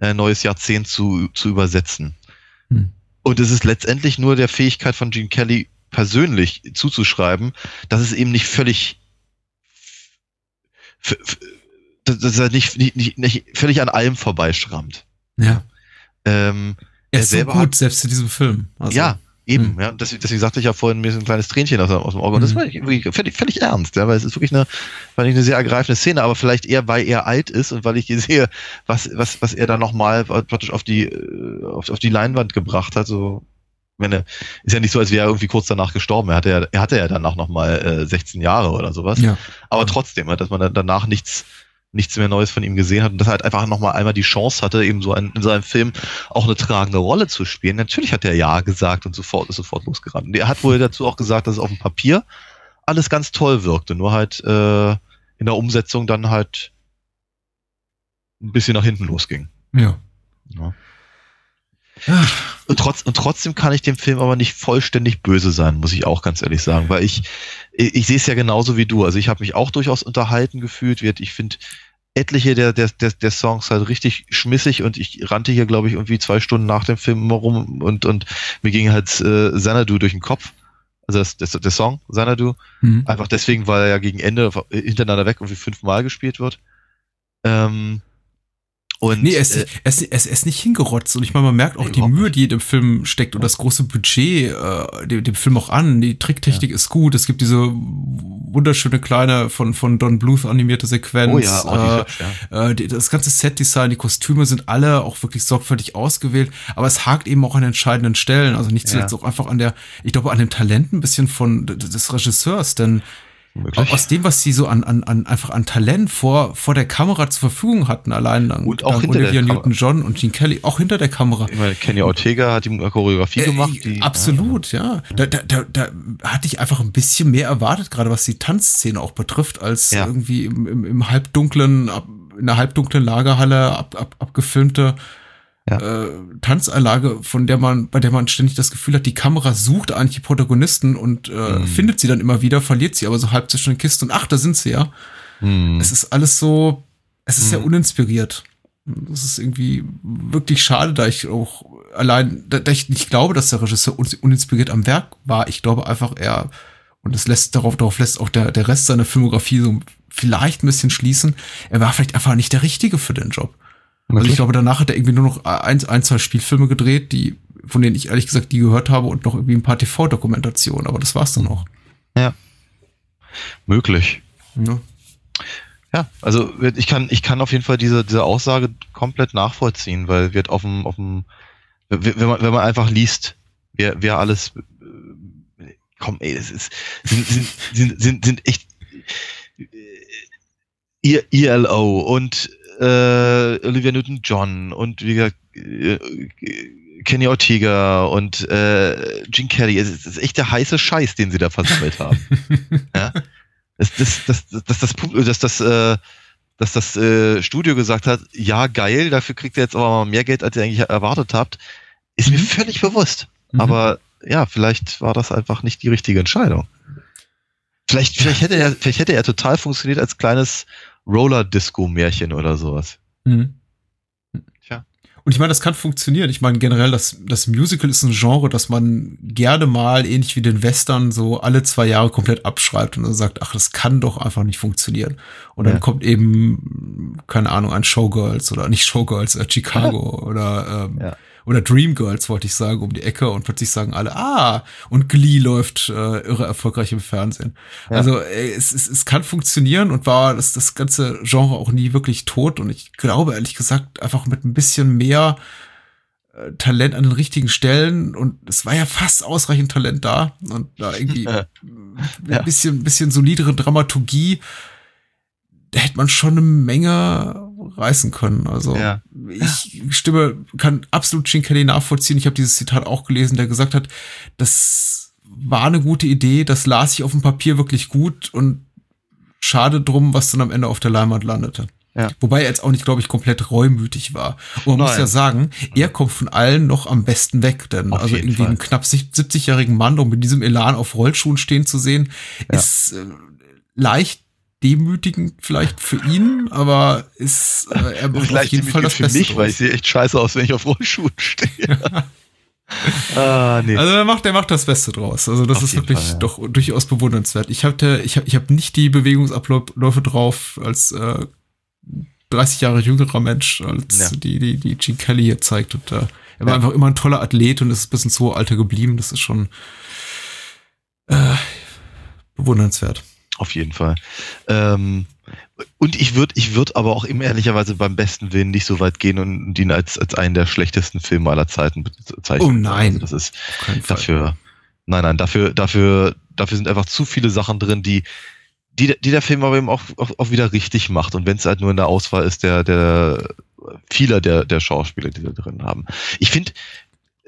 äh, neues Jahrzehnt zu, zu übersetzen. Hm. Und es ist letztendlich nur der Fähigkeit von Gene Kelly persönlich zuzuschreiben, dass es eben nicht völlig dass er nicht, nicht, nicht völlig an allem vorbeischrammt. Ja. Ähm, er ist so gut, hat, selbst in diesem Film. Also, ja, eben. Mh. Ja, deswegen, deswegen sagte ich ja vorhin, mir ist ein kleines Tränchen aus, aus dem Auge. Und das war mhm. wirklich völlig, völlig ernst, ja, weil es ist wirklich eine, fand ich eine sehr ergreifende Szene, aber vielleicht eher, weil er alt ist und weil ich hier sehe, was, was, was er da nochmal praktisch auf die, äh, auf, auf die Leinwand gebracht hat, so meine, ist ja nicht so, als wäre er irgendwie kurz danach gestorben. Er hatte ja, er hatte ja danach nochmal äh, 16 Jahre oder sowas. Ja. Aber trotzdem, dass man danach nichts, nichts mehr Neues von ihm gesehen hat und dass er halt einfach nochmal einmal die Chance hatte, eben so ein, in seinem Film auch eine tragende Rolle zu spielen. Natürlich hat er Ja gesagt und sofort ist sofort losgerannt. Und er hat wohl dazu auch gesagt, dass es auf dem Papier alles ganz toll wirkte, nur halt äh, in der Umsetzung dann halt ein bisschen nach hinten losging. Ja. ja. Und, trotz, und trotzdem kann ich dem Film aber nicht vollständig böse sein, muss ich auch ganz ehrlich sagen, weil ich, ich, ich sehe es ja genauso wie du. Also ich habe mich auch durchaus unterhalten gefühlt. Ich finde etliche der, der, der, der Songs halt richtig schmissig und ich rannte hier, glaube ich, irgendwie zwei Stunden nach dem Film immer rum und, und mir ging halt äh, Xanadu durch den Kopf. Also das, das, der Song, Xanadu. Mhm. Einfach deswegen, weil er ja gegen Ende hintereinander weg irgendwie fünfmal gespielt wird. Ähm, und, nee, ist, äh, ist, er, ist, nicht hingerotzt und ich meine, man merkt auch die Mühe, die in dem Film steckt und das große Budget äh, dem, dem Film auch an. Die Tricktechnik ja. ist gut. Es gibt diese wunderschöne kleine von von Don Bluth animierte Sequenz. Oh ja, oh, ja. Äh, die, das ganze Setdesign, die Kostüme sind alle auch wirklich sorgfältig ausgewählt, aber es hakt eben auch an entscheidenden Stellen. Also nicht zuletzt ja. auch einfach an der, ich glaube, an dem Talent ein bisschen von des Regisseurs, denn Möglich. Aus dem, was sie so an, an, an einfach an Talent vor, vor der Kamera zur Verfügung hatten, allein dann, und auch hinter Olivia Newton-John und Gene Kelly, auch hinter der Kamera. Meine, Kenny Ortega hat die Choreografie äh, gemacht. Die, absolut, ja. ja. Da, da, da, da hatte ich einfach ein bisschen mehr erwartet, gerade was die Tanzszene auch betrifft, als ja. irgendwie im, im, im halbdunklen, in der halbdunklen Lagerhalle ab, ab, abgefilmte ja. äh, Tanzanlage, von der man, bei der man ständig das Gefühl hat, die Kamera sucht eigentlich die Protagonisten und äh, mhm. findet sie dann immer wieder, verliert sie aber so halb zwischen den Kisten und ach, da sind sie ja. Mhm. Es ist alles so, es ist mhm. sehr uninspiriert. Das ist irgendwie wirklich schade, da ich auch allein, da, da ich nicht glaube, dass der Regisseur uninspiriert am Werk war. Ich glaube einfach, er, und es lässt darauf, darauf lässt auch der, der Rest seiner Filmografie so vielleicht ein bisschen schließen, er war vielleicht einfach nicht der Richtige für den Job. Also ich glaube, danach hat er irgendwie nur noch ein, ein, zwei Spielfilme gedreht, die, von denen ich ehrlich gesagt die gehört habe und noch irgendwie ein paar TV-Dokumentationen, aber das war's dann auch. Ja. Möglich. Ja. Ja, also ich kann, ich kann auf jeden Fall diese, diese Aussage komplett nachvollziehen, weil wird auf dem, auf dem, wenn man, wenn man einfach liest, wer, wer alles, äh, komm, ey, es ist, sind, sind, sind, sind, sind echt ILO und äh, Olivia Newton-John und wie gesagt, äh, Kenny Ortega und äh, Gene Kelly. Es ist echt der heiße Scheiß, den sie da versammelt haben. ja? Das, das, das, das, das, das, das, das, äh, dass das äh, Studio gesagt hat, ja, geil, dafür kriegt ihr jetzt aber mal mehr Geld, als ihr eigentlich erwartet habt, ist mhm. mir völlig bewusst. Mhm. Aber ja, vielleicht war das einfach nicht die richtige Entscheidung. Vielleicht, vielleicht hätte er, vielleicht hätte er total funktioniert als kleines Roller-Disco-Märchen oder sowas. Mhm. Tja. Und ich meine, das kann funktionieren. Ich meine, generell, das, das Musical ist ein Genre, das man gerne mal, ähnlich wie den Western, so alle zwei Jahre komplett abschreibt und dann sagt, ach, das kann doch einfach nicht funktionieren. Und dann ja. kommt eben, keine Ahnung, ein Showgirls oder nicht Showgirls, äh, Chicago oder ähm, ja oder Dreamgirls wollte ich sagen, um die Ecke und plötzlich sagen alle, ah, und Glee läuft äh, irre erfolgreich im Fernsehen. Ja. Also ey, es, es, es kann funktionieren und war das, das ganze Genre auch nie wirklich tot und ich glaube ehrlich gesagt einfach mit ein bisschen mehr äh, Talent an den richtigen Stellen und es war ja fast ausreichend Talent da und da irgendwie ja. ein bisschen, bisschen solidere Dramaturgie da hätte man schon eine Menge reißen können. Also ja. ich stimme, kann absolut Gene Kelly nachvollziehen. Ich habe dieses Zitat auch gelesen, der gesagt hat, das war eine gute Idee, das las ich auf dem Papier wirklich gut und schade drum, was dann am Ende auf der Leinwand landete. Ja. Wobei er jetzt auch nicht, glaube ich, komplett reumütig war. Und man Nein. muss ja sagen, er kommt von allen noch am besten weg, denn auf also irgendwie Fall. einen knapp 70-jährigen Mann, um mit diesem Elan auf Rollschuhen stehen zu sehen, ja. ist äh, leicht demütigend vielleicht für ihn, aber ist äh, er macht auf jeden Fall das für Beste mich, weil ich sehe echt scheiße aus, wenn ich auf Rollschuhen stehe. ah, nee. Also er macht, er macht das Beste draus. Also das auf ist wirklich Fall, ja. doch durchaus bewundernswert. Ich hatte, ich habe, ich habe nicht die Bewegungsabläufe drauf als äh, 30 Jahre jüngerer Mensch, als ja. die, die, die Gene Kelly hier zeigt. Und äh, er war ja. einfach immer ein toller Athlet und ist ein bisschen so alter geblieben. Das ist schon äh, bewundernswert. Auf jeden Fall. Ähm, und ich würde ich würd aber auch immer ehrlicherweise beim besten Willen nicht so weit gehen und ihn als, als einen der schlechtesten Filme aller Zeiten bezeichnen. Oh nein. Also das ist dafür, nein, nein, dafür, dafür, dafür sind einfach zu viele Sachen drin, die, die, die der Film aber eben auch, auch, auch wieder richtig macht. Und wenn es halt nur in der Auswahl ist, der, der vieler der, der Schauspieler, die da drin haben. Ich finde,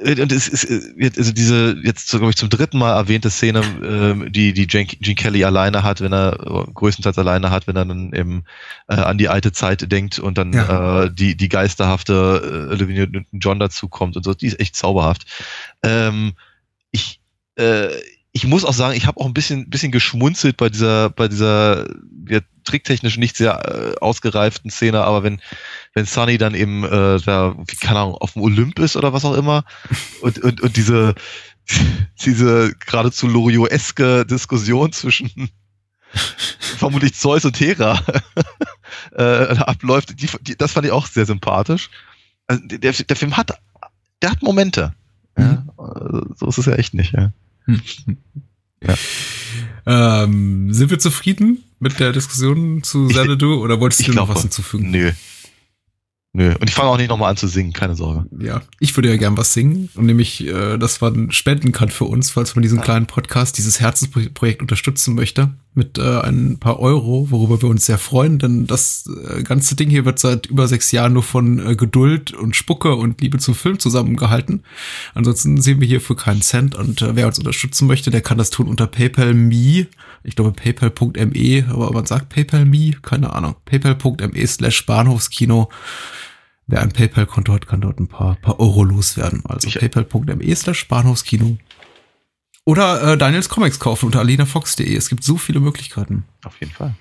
und es ist äh, also diese jetzt glaube ich zum dritten Mal erwähnte Szene, äh, die die Gene, Gene Kelly alleine hat, wenn er größtenteils alleine hat, wenn er dann eben äh, an die alte Zeit denkt und dann ja. äh, die die geisterhafte äh, Olivia John dazu kommt und so, die ist echt zauberhaft. Ähm, ich äh, ich muss auch sagen, ich habe auch ein bisschen bisschen geschmunzelt bei dieser bei dieser tricktechnisch nicht sehr äh, ausgereiften Szene, aber wenn wenn Sunny dann eben äh, da, wie keine Ahnung, auf dem Olymp ist oder was auch immer und, und, und diese, diese geradezu Loriot-eske Diskussion zwischen vermutlich Zeus und Hera äh, abläuft, die, die, das fand ich auch sehr sympathisch. Also der, der Film hat, der hat Momente. Ja? Mhm. Also, so ist es ja echt nicht. Ja. ja. Ähm, sind wir zufrieden mit der Diskussion zu Xanadu oder wolltest du noch was hinzufügen? Nö, Nö, und ich fange auch nicht nochmal an zu singen, keine Sorge. Ja, ich würde ja gern was singen. Und nämlich, äh, das war ein Spendenkan für uns, falls man diesen ja. kleinen Podcast, dieses Herzensprojekt unterstützen möchte, mit äh, ein paar Euro, worüber wir uns sehr freuen, denn das äh, ganze Ding hier wird seit über sechs Jahren nur von äh, Geduld und Spucke und Liebe zum Film zusammengehalten. Ansonsten sehen wir hier für keinen Cent und äh, wer uns unterstützen möchte, der kann das tun unter PayPal.me. Ich glaube PayPal.me, aber man sagt PayPal.me, keine Ahnung. PayPal.me slash Bahnhofskino. Wer ein PayPal-Konto hat, kann dort ein paar, paar Euro loswerden. Also paypal.me slash Bahnhofskino. Oder äh, Daniels Comics kaufen unter alinafox.de. Es gibt so viele Möglichkeiten. Auf jeden Fall.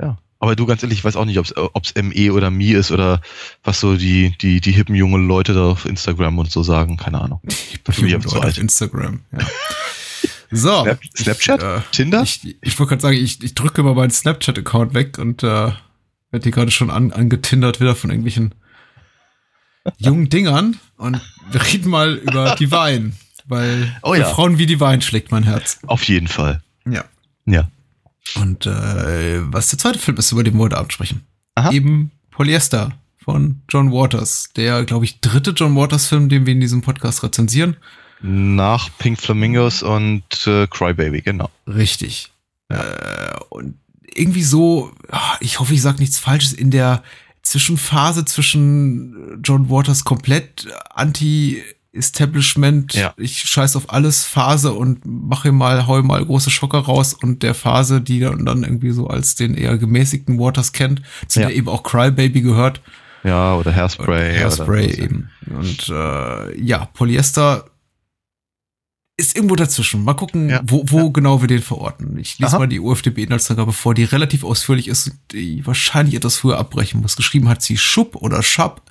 Ja. Aber du, ganz ehrlich, ich weiß auch nicht, ob es ME oder Mi ist oder was so die, die, die hippen jungen Leute da auf Instagram und so sagen. Keine Ahnung. Dafür bin ich so alt. Auf Instagram, ja. So. Snapchat? Ich, äh, Tinder? Ich, ich wollte gerade sagen, ich, ich drücke mal meinen Snapchat-Account weg und äh, werde hier gerade schon an, angetindert wieder von irgendwelchen jungen Dingern und wir reden mal über Divine, weil oh, ja. Frauen wie Divine schlägt mein Herz. Auf jeden Fall. Ja. Ja. Und äh, was der zweite Film ist, über den wir heute Abend sprechen. Aha. Eben Polyester von John Waters. Der, glaube ich, dritte John Waters-Film, den wir in diesem Podcast rezensieren. Nach Pink Flamingos und äh, Crybaby, genau. Richtig. Ja. Äh, und irgendwie so, ah, ich hoffe, ich sage nichts Falsches, in der Zwischenphase zwischen John Waters komplett anti Establishment, ja. ich scheiß auf alles Phase und mache mal, hau mal große Schocker raus und der Phase, die dann, dann irgendwie so als den eher gemäßigten Waters kennt, zu ja. der eben auch Crybaby gehört. Ja, oder Hairspray. Hairspray oder eben. Und äh, ja, Polyester ist irgendwo dazwischen. Mal gucken, ja. wo, wo ja. genau wir den verorten. Ich lese Aha. mal die UFDB-Inhaltsangabe vor, die relativ ausführlich ist, die wahrscheinlich etwas früher abbrechen muss. Geschrieben hat sie Schub oder Schab.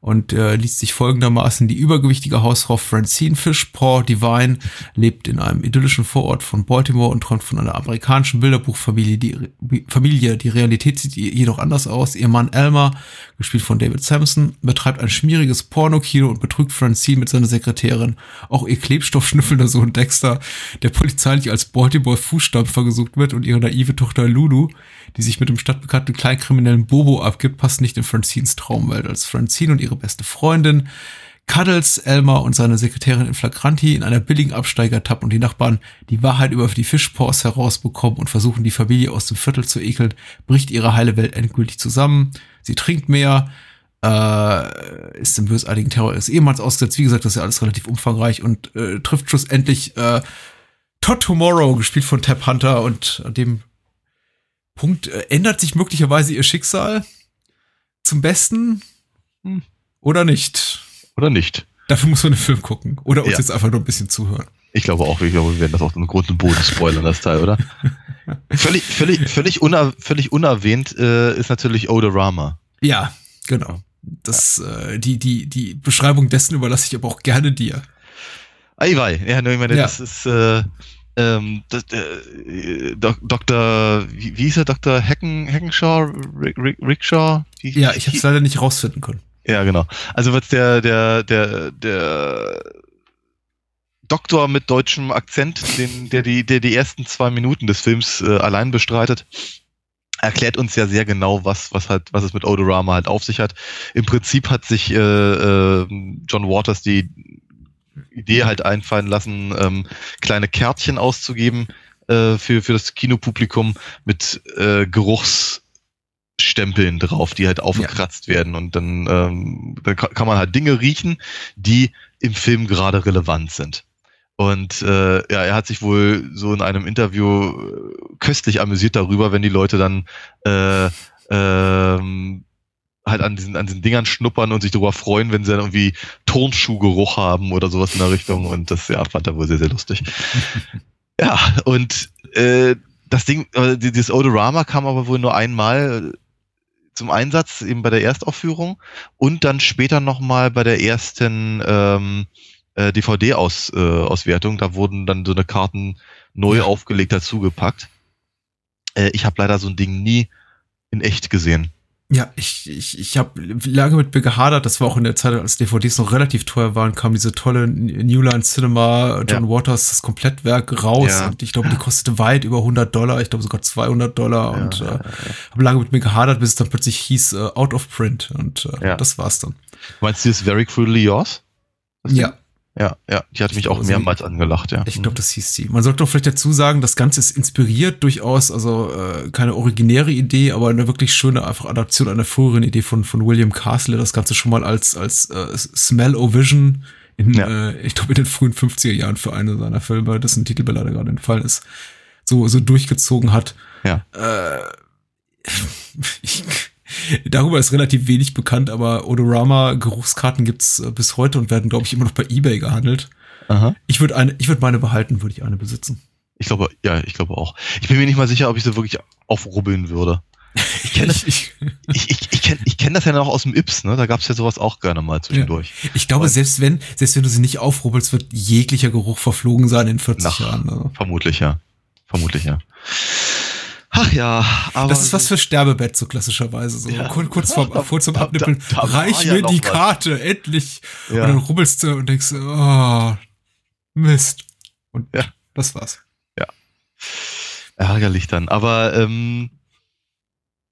Und äh, liest sich folgendermaßen die übergewichtige Hausfrau Francine Fishpaw Divine lebt in einem idyllischen Vorort von Baltimore und träumt von einer amerikanischen Bilderbuchfamilie. Die Familie, die Realität sieht jedoch anders aus. Ihr Mann Elmer, gespielt von David Sampson, betreibt ein schmieriges Pornokino und betrügt Francine mit seiner Sekretärin. Auch ihr Klebstoffschnüffelnder Sohn Dexter, der polizeilich als Baltimore Fußstampfer gesucht wird und ihre naive Tochter Lulu, die sich mit dem stadtbekannten Kleinkriminellen Bobo abgibt, passt nicht in Francines Traumwelt. Als Francine und ihre beste Freundin Cuddles, Elmer und seine Sekretärin in Flagranti in einer billigen Absteiger tappen und die Nachbarn die Wahrheit über die Fischpaws herausbekommen und versuchen, die Familie aus dem Viertel zu ekeln, bricht ihre heile Welt endgültig zusammen. Sie trinkt mehr, äh, ist dem bösartigen Terror ihres Ehemanns ausgesetzt. Wie gesagt, das ist ja alles relativ umfangreich und äh, trifft schlussendlich äh, Todd Tomorrow, gespielt von Tab Hunter und an dem Punkt äh, ändert sich möglicherweise ihr Schicksal zum Besten. Hm. Oder nicht. Oder nicht. Dafür muss man den Film gucken. Oder uns ja. jetzt einfach nur ein bisschen zuhören. Ich glaube auch, wir werden das auch im Grund und Boden spoilern, das Teil, oder? völlig, völlig, völlig, uner, völlig unerwähnt äh, ist natürlich Odorama. Ja, genau. Das, ja. Äh, die, die, die Beschreibung dessen überlasse ich aber auch gerne dir. Eiwei, ja, ich meine, ja. das ist äh, ähm, das, äh, Dr. Wie, wie hieß er? Dr. Hacken, Hackenshaw? Rick, Rick, Rickshaw? Wie, ja, ich habe es leider nicht rausfinden können. Ja, genau. Also was der, der, der, der Doktor mit deutschem Akzent, den, der, die, der die ersten zwei Minuten des Films äh, allein bestreitet, erklärt uns ja sehr genau, was, was halt, was es mit Odorama halt auf sich hat. Im Prinzip hat sich äh, äh, John Waters die Idee halt einfallen lassen, ähm, kleine Kärtchen auszugeben äh, für, für das Kinopublikum mit äh, Geruchs Stempeln drauf, die halt aufgekratzt ja. werden und dann, ähm, dann kann man halt Dinge riechen, die im Film gerade relevant sind. Und äh, ja, er hat sich wohl so in einem Interview äh, köstlich amüsiert darüber, wenn die Leute dann äh, ähm, halt an diesen, an diesen Dingern schnuppern und sich darüber freuen, wenn sie dann irgendwie Turnschuhgeruch haben oder sowas in der Richtung. Und das ja, fand er wohl sehr, sehr lustig. ja, und äh, das Ding, äh, dieses Odorama kam aber wohl nur einmal zum Einsatz, eben bei der Erstaufführung und dann später nochmal bei der ersten ähm, äh, DVD-Auswertung. Äh, da wurden dann so eine Karten neu ja. aufgelegt dazugepackt. Äh, ich habe leider so ein Ding nie in echt gesehen. Ja, ich, ich, ich habe lange mit mir gehadert, das war auch in der Zeit, als DVDs noch relativ teuer waren, kam diese tolle New Line Cinema, John ja. Waters, das Komplettwerk raus ja. und ich glaube, die kostete weit über 100 Dollar, ich glaube sogar 200 Dollar ja, und äh, habe lange mit mir gehadert, bis es dann plötzlich hieß uh, Out of Print und äh, das war's dann. Meinst du das Very Crudely Yours? Ja, ja, ja, die hat mich auch mehrmals angelacht, ja. Ich glaube, das hieß sie. Man sollte doch vielleicht dazu sagen, das Ganze ist inspiriert durchaus, also äh, keine originäre Idee, aber eine wirklich schöne einfach Adaption einer früheren Idee von, von William Castle, das Ganze schon mal als, als äh, Smell-O-Vision in, ja. äh, ich glaube, in den frühen 50er Jahren für eine seiner Filme, dessen Titel mir leider gerade entfallen ist, so, so durchgezogen hat. Ja. Äh, ich, Darüber ist relativ wenig bekannt, aber Odorama Geruchskarten gibt's äh, bis heute und werden, glaube ich, immer noch bei eBay gehandelt. Aha. Ich würde eine, ich würde meine behalten, würde ich eine besitzen. Ich glaube, ja, ich glaube auch. Ich bin mir nicht mal sicher, ob ich sie wirklich aufrubbeln würde. Ich kenne das, ich, ich, ich, ich kenn, ich kenn das ja noch aus dem Ips, ne? Da gab's ja sowas auch gerne mal zwischendurch. Ja. Ich glaube, selbst wenn, selbst wenn du sie nicht aufrubbelst, wird jeglicher Geruch verflogen sein in 40 nach, Jahren. Also. Vermutlich, ja. Vermutlich, ja. Ach ja, aber. Das ist was für Sterbebett, so klassischerweise. So ja. kurz, vor, kurz zum Abnippeln. Da, da reich mir ja die Karte, was. endlich. Ja. Und dann rubbelst du und denkst, oh, Mist. Und ja. das war's. Ja. Ärgerlich dann. Aber ähm,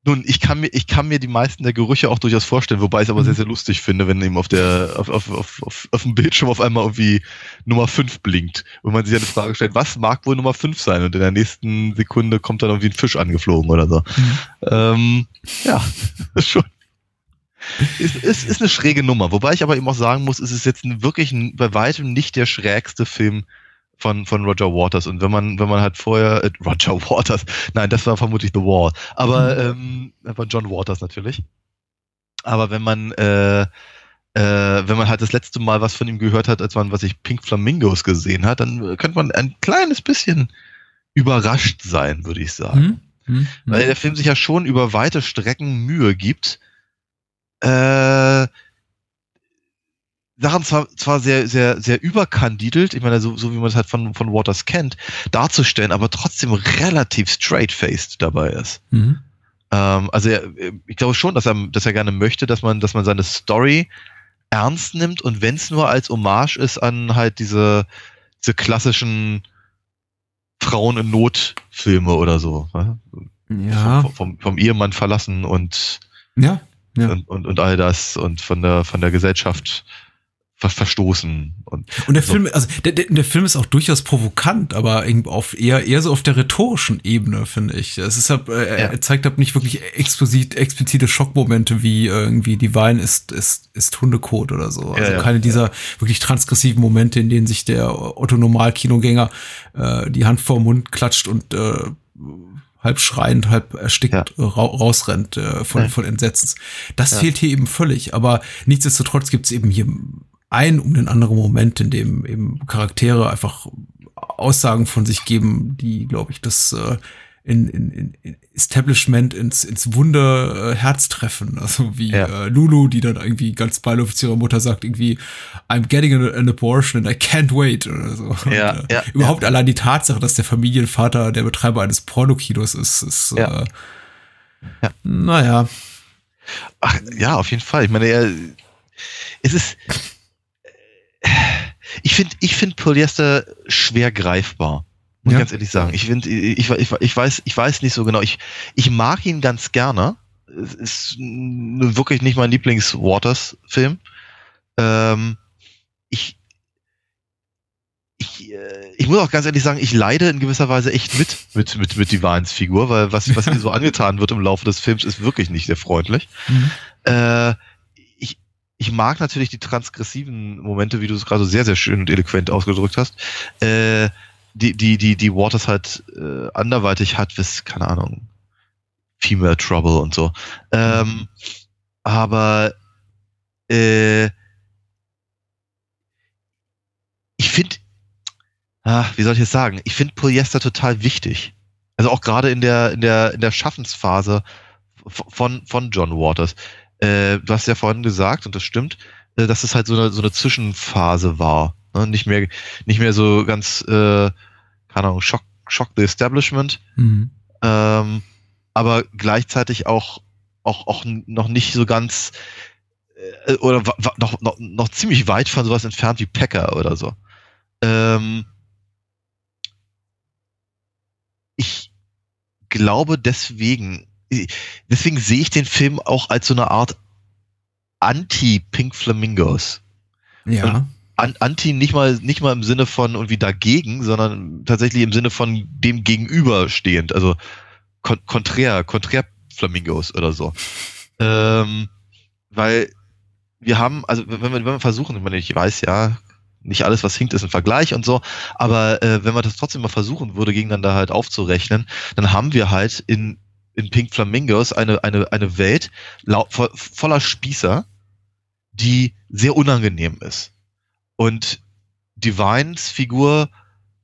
nun, ich kann mir, ich kann mir die meisten der Gerüche auch durchaus vorstellen, wobei ich es aber sehr, mhm. sehr lustig finde, wenn eben auf der, auf, auf, auf, auf, auf dem Bildschirm auf einmal irgendwie Nummer 5 blinkt und man sich eine Frage stellt, was mag wohl Nummer 5 sein? Und in der nächsten Sekunde kommt dann irgendwie ein Fisch angeflogen oder so. Mhm. Ähm, ja, schon. Ist, ist, ist eine schräge Nummer. Wobei ich aber eben auch sagen muss, ist es jetzt wirklich bei weitem nicht der schrägste Film, von, von Roger Waters. Und wenn man, wenn man halt vorher, äh, Roger Waters, nein, das war vermutlich The Wall, aber mhm. ähm, von John Waters natürlich. Aber wenn man, äh, äh, wenn man halt das letzte Mal was von ihm gehört hat, als man, was ich Pink Flamingos gesehen hat, dann könnte man ein kleines bisschen überrascht sein, würde ich sagen. Mhm. Mhm. Weil der Film sich ja schon über weite Strecken Mühe gibt, äh, Sachen zwar, zwar sehr, sehr, sehr überkandidelt, ich meine, so, so wie man es halt von, von Waters kennt, darzustellen, aber trotzdem relativ straight-faced dabei ist. Mhm. Ähm, also er, ich glaube schon, dass er, dass er gerne möchte, dass man, dass man seine Story ernst nimmt und wenn es nur als Hommage ist an halt diese, diese klassischen Frauen in Not Filme oder so. Ne? Ja. Vom, vom, vom, Ehemann verlassen und, ja, ja. Und, und, und all das und von der, von der Gesellschaft verstoßen. Und, und der so. Film, also der, der, der, Film ist auch durchaus provokant, aber auf eher, eher so auf der rhetorischen Ebene, finde ich. Es ist halt, äh, ja. er zeigt halt nicht wirklich explizit, explizite Schockmomente wie irgendwie die Wein ist, ist, ist Hundekot oder so. Also ja, keine dieser wirklich transgressiven Momente, in denen sich der Otto-Normal-Kinogänger äh, die Hand vor Mund klatscht und äh, halb schreiend, halb erstickt ja. ra rausrennt äh, von, ja. von Entsetzens. Das ja. fehlt hier eben völlig, aber nichtsdestotrotz gibt es eben hier ein um den anderen Moment, in dem eben Charaktere einfach Aussagen von sich geben, die, glaube ich, das äh, in, in, in Establishment ins, ins Wunder äh, Herz treffen. Also wie ja. äh, Lulu, die dann irgendwie ganz beiläufig zu ihrer Mutter sagt, irgendwie, I'm getting an, an abortion and I can't wait oder so. Ja, und, äh, ja, überhaupt ja. allein die Tatsache, dass der Familienvater der Betreiber eines Pornokinos ist, ist ja. Äh, ja. naja. Ach, ja, auf jeden Fall. Ich meine, er, es ist, ich finde, ich finde Polyester schwer greifbar. Muss ja. ich ganz ehrlich sagen. Ich finde, ich, ich, ich, weiß, ich weiß nicht so genau. Ich, ich mag ihn ganz gerne. Es ist wirklich nicht mein Lieblings-Waters-Film. Ähm, ich, ich, äh, ich muss auch ganz ehrlich sagen, ich leide in gewisser Weise echt mit, mit, mit, mit Divines Figur, weil was, was ihr so angetan wird im Laufe des Films ist wirklich nicht sehr freundlich. Mhm. Äh, ich mag natürlich die transgressiven Momente, wie du es gerade sehr, sehr schön und eloquent ausgedrückt hast. Äh, die, die, die, die Waters halt äh, anderweitig hat, bis, keine Ahnung, Female Trouble und so. Ähm, aber äh, ich finde, ah, wie soll ich es sagen? Ich finde Polyester total wichtig. Also auch gerade in der, in der, in der Schaffensphase von, von John Waters. Äh, du hast ja vorhin gesagt, und das stimmt, äh, dass es halt so eine, so eine Zwischenphase war. Ne? Nicht, mehr, nicht mehr so ganz, äh, keine Ahnung, Shock, Shock the Establishment. Mhm. Ähm, aber gleichzeitig auch, auch, auch noch nicht so ganz äh, oder noch, noch, noch ziemlich weit von sowas entfernt wie Packer oder so. Ähm, ich glaube deswegen deswegen sehe ich den Film auch als so eine Art Anti-Pink Flamingos. Ja. An, anti nicht mal, nicht mal im Sinne von irgendwie dagegen, sondern tatsächlich im Sinne von dem gegenüberstehend. Also kon konträr, konträr Flamingos oder so. Ähm, weil wir haben, also wenn wir, wenn wir versuchen, ich, meine, ich weiß ja, nicht alles, was hinkt, ist ein Vergleich und so, aber äh, wenn man das trotzdem mal versuchen würde, gegeneinander halt aufzurechnen, dann haben wir halt in in Pink Flamingos eine, eine, eine Welt vo voller Spießer, die sehr unangenehm ist. Und Divines Figur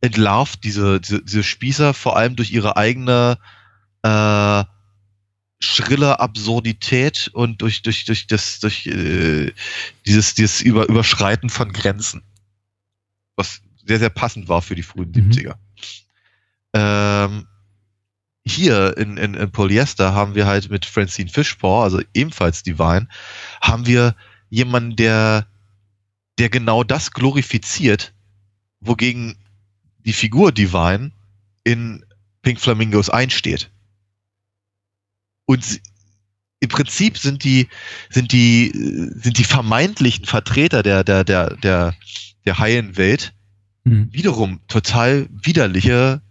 entlarvt diese, diese, diese Spießer vor allem durch ihre eigene äh, schrille Absurdität und durch, durch, durch das, durch äh, dieses, dieses Über, Überschreiten von Grenzen. Was sehr, sehr passend war für die frühen mhm. 70er. Ähm, hier in, in, in Polyester haben wir halt mit Francine Fishpaw, also ebenfalls Divine, haben wir jemanden, der, der genau das glorifiziert, wogegen die Figur Divine in Pink Flamingos einsteht. Und sie, im Prinzip sind die, sind die, sind die vermeintlichen Vertreter der, der, der, der, der heilen Welt mhm. wiederum total widerliche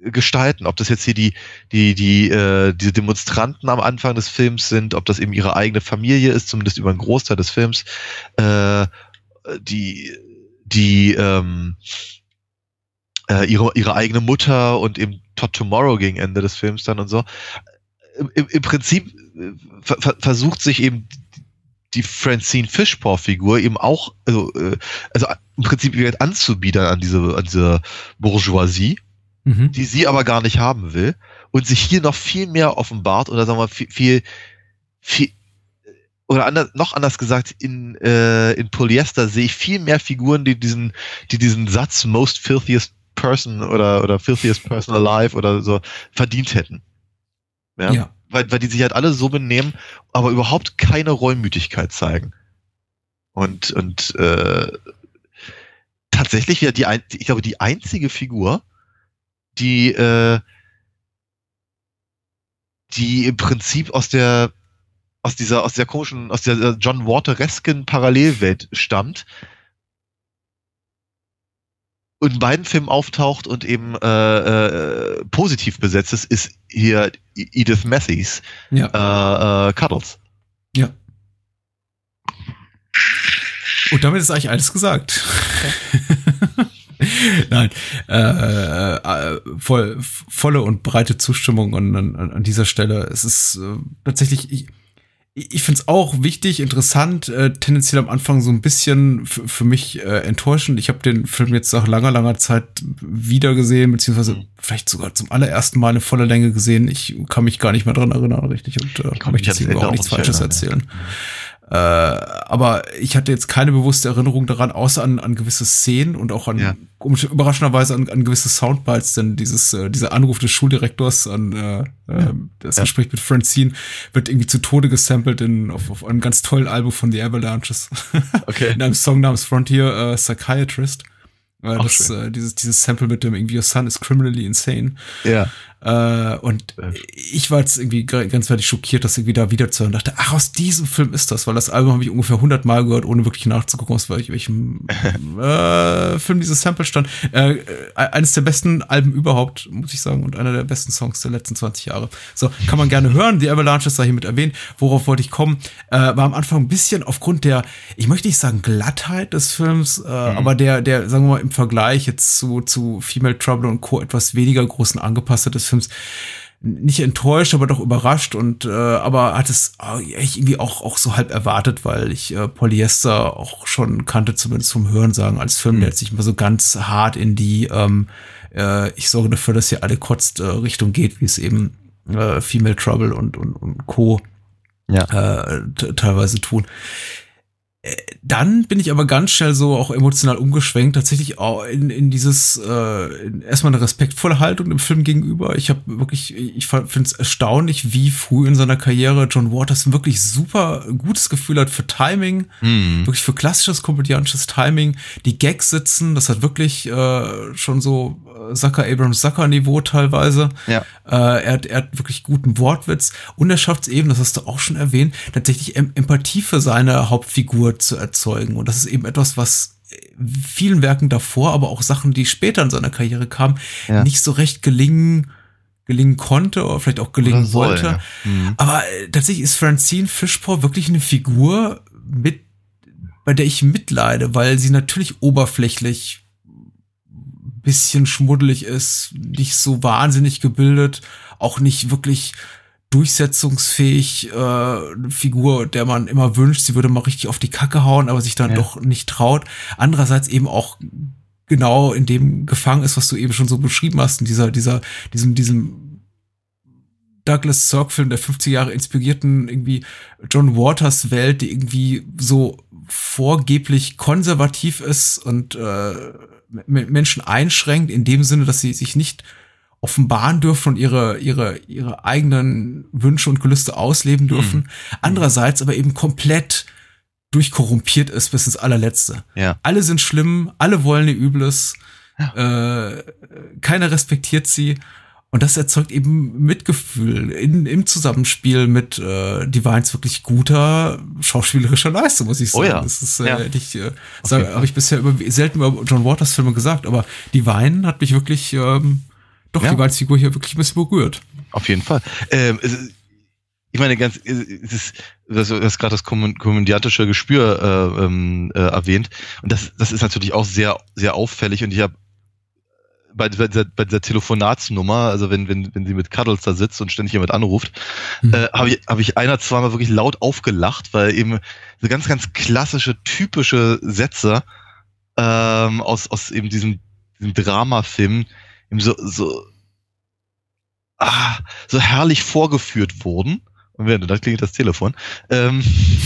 gestalten. Ob das jetzt hier die, die, die, äh, diese Demonstranten am Anfang des Films sind, ob das eben ihre eigene Familie ist, zumindest über einen Großteil des Films, äh, die, die, ähm, äh, ihre, ihre eigene Mutter und eben Todd Tomorrow gegen Ende des Films dann und so. Im, im Prinzip äh, ver versucht sich eben die Francine Fishpaw-Figur eben auch, also, äh, also im Prinzip anzubiedern an diese, an diese Bourgeoisie mhm. die sie aber gar nicht haben will und sich hier noch viel mehr offenbart oder sagen wir viel, viel, viel oder anders, noch anders gesagt, in, äh, in Polyester sehe ich viel mehr Figuren, die diesen, die diesen Satz most filthiest person oder, oder filthiest person alive oder so verdient hätten. Ja. ja. Weil, weil die sich halt alle so benehmen, aber überhaupt keine Reumütigkeit zeigen. Und, und äh, tatsächlich wieder die, ich glaube, die einzige Figur, die, äh, die im Prinzip aus der aus dieser, aus der komischen, aus der John Wateresken Parallelwelt stammt. Und in beiden Filmen auftaucht und eben äh, äh, positiv besetzt ist, ist hier Edith Matthews, ja. äh, äh, Cuddles. Ja. Und damit ist eigentlich alles gesagt. Nein, äh, äh, voll, volle und breite Zustimmung an, an, an dieser Stelle. Es ist äh, tatsächlich, ich, ich finde es auch wichtig, interessant, äh, tendenziell am Anfang so ein bisschen für mich äh, enttäuschend. Ich habe den Film jetzt nach langer, langer Zeit wieder gesehen, beziehungsweise mhm. vielleicht sogar zum allerersten Mal eine volle Länge gesehen. Ich kann mich gar nicht mehr dran erinnern, richtig, und äh, kann mich jetzt auch nichts Falsches erzählen. Ja. Äh, aber ich hatte jetzt keine bewusste Erinnerung daran, außer an, an gewisse Szenen und auch an ja. überraschenderweise an, an gewisse Soundbites, denn dieses, äh, dieser Anruf des Schuldirektors an äh, äh, das ja. Gespräch mit Francine wird irgendwie zu Tode gesampelt in, auf, auf einem ganz tollen Album von The Avalanches. Okay. in einem Song namens Frontier äh, Psychiatrist. Äh, das, äh, dieses, dieses Sample mit dem irgendwie Your son is criminally insane. Ja. Äh, und ich war jetzt irgendwie ganz fertig schockiert, das irgendwie da wieder zu hören. Dachte, ach, aus diesem Film ist das, weil das Album habe ich ungefähr 100 Mal gehört, ohne wirklich nachzugucken, aus welchem äh, Film dieses Sample stand. Äh, äh, eines der besten Alben überhaupt, muss ich sagen, und einer der besten Songs der letzten 20 Jahre. So, kann man gerne hören. Die Avalanche ist da hiermit erwähnt. Worauf wollte ich kommen? Äh, war am Anfang ein bisschen aufgrund der, ich möchte nicht sagen Glattheit des Films, äh, mhm. aber der, der, sagen wir mal, im Vergleich jetzt zu, zu Female Trouble und Co. etwas weniger großen Angepasster des Films nicht enttäuscht, aber doch überrascht und äh, aber hat es äh, irgendwie auch auch so halb erwartet, weil ich äh, Polyester auch schon kannte, zumindest vom Hören sagen als Film, mhm. der jetzt nicht mal so ganz hart in die ähm, äh, ich sorge dafür, dass hier alle kotzt äh, Richtung geht, wie es eben äh, Female Trouble und und, und Co. Ja. Äh, teilweise tun dann bin ich aber ganz schnell so auch emotional umgeschwenkt, tatsächlich auch in, in dieses äh, in erstmal eine respektvolle Haltung dem Film gegenüber. Ich habe wirklich, ich finde es erstaunlich, wie früh in seiner Karriere John Waters ein wirklich super gutes Gefühl hat für Timing, mhm. wirklich für klassisches komödiantisches Timing. Die Gags sitzen, das hat wirklich äh, schon so Zucker Abrams Zucker Niveau teilweise. Ja. Äh, er, hat, er hat wirklich guten Wortwitz und er schafft es eben, das hast du auch schon erwähnt, tatsächlich Empathie für seine Hauptfigur zu erzeugen. Und das ist eben etwas, was vielen Werken davor, aber auch Sachen, die später in seiner Karriere kamen, ja. nicht so recht gelingen gelingen konnte oder vielleicht auch gelingen soll, wollte. Ja. Mhm. Aber äh, tatsächlich ist Francine Fishpaw wirklich eine Figur, mit, bei der ich mitleide, weil sie natürlich oberflächlich bisschen schmuddelig ist, nicht so wahnsinnig gebildet, auch nicht wirklich durchsetzungsfähig äh, Figur, der man immer wünscht, sie würde mal richtig auf die Kacke hauen, aber sich dann ja. doch nicht traut. Andererseits eben auch genau in dem gefangen ist, was du eben schon so beschrieben hast, in dieser, dieser, diesem, diesem Douglas Sirk-Film der 50 Jahre inspirierten irgendwie John Waters Welt, die irgendwie so vorgeblich konservativ ist und äh, Menschen einschränkt, in dem Sinne, dass sie sich nicht offenbaren dürfen und ihre, ihre, ihre eigenen Wünsche und Gelüste ausleben dürfen. Mhm. Andererseits aber eben komplett durchkorrumpiert ist bis ins allerletzte. Ja. Alle sind schlimm, alle wollen ihr Übles, ja. äh, keiner respektiert sie. Und das erzeugt eben Mitgefühl in, im Zusammenspiel mit äh, Divines wirklich guter schauspielerischer Leistung, muss ich sagen. Oh ja. Das ist, äh, ja. ich, äh, okay. habe ich bisher über, selten über John Waters Filme gesagt, aber Divine hat mich wirklich ähm, doch ja. die Weihnachtsfigur hier wirklich ein bisschen berührt. Auf jeden Fall. Ähm, ich meine, ganz, es ist, das ist gerade das komödiantische Gespür äh, ähm, äh, erwähnt. Und das, das ist natürlich auch sehr, sehr auffällig. Und ich habe bei, bei, dieser, bei dieser Telefonatsnummer, also wenn, wenn, wenn sie mit Cuddles da sitzt und ständig jemand anruft, mhm. äh, habe ich, hab ich einer, zweimal wirklich laut aufgelacht, weil eben so ganz, ganz klassische, typische Sätze ähm, aus, aus eben diesem, diesem Dramafilm so, so, ah, so herrlich vorgeführt wurden da klingelt das Telefon. Ähm,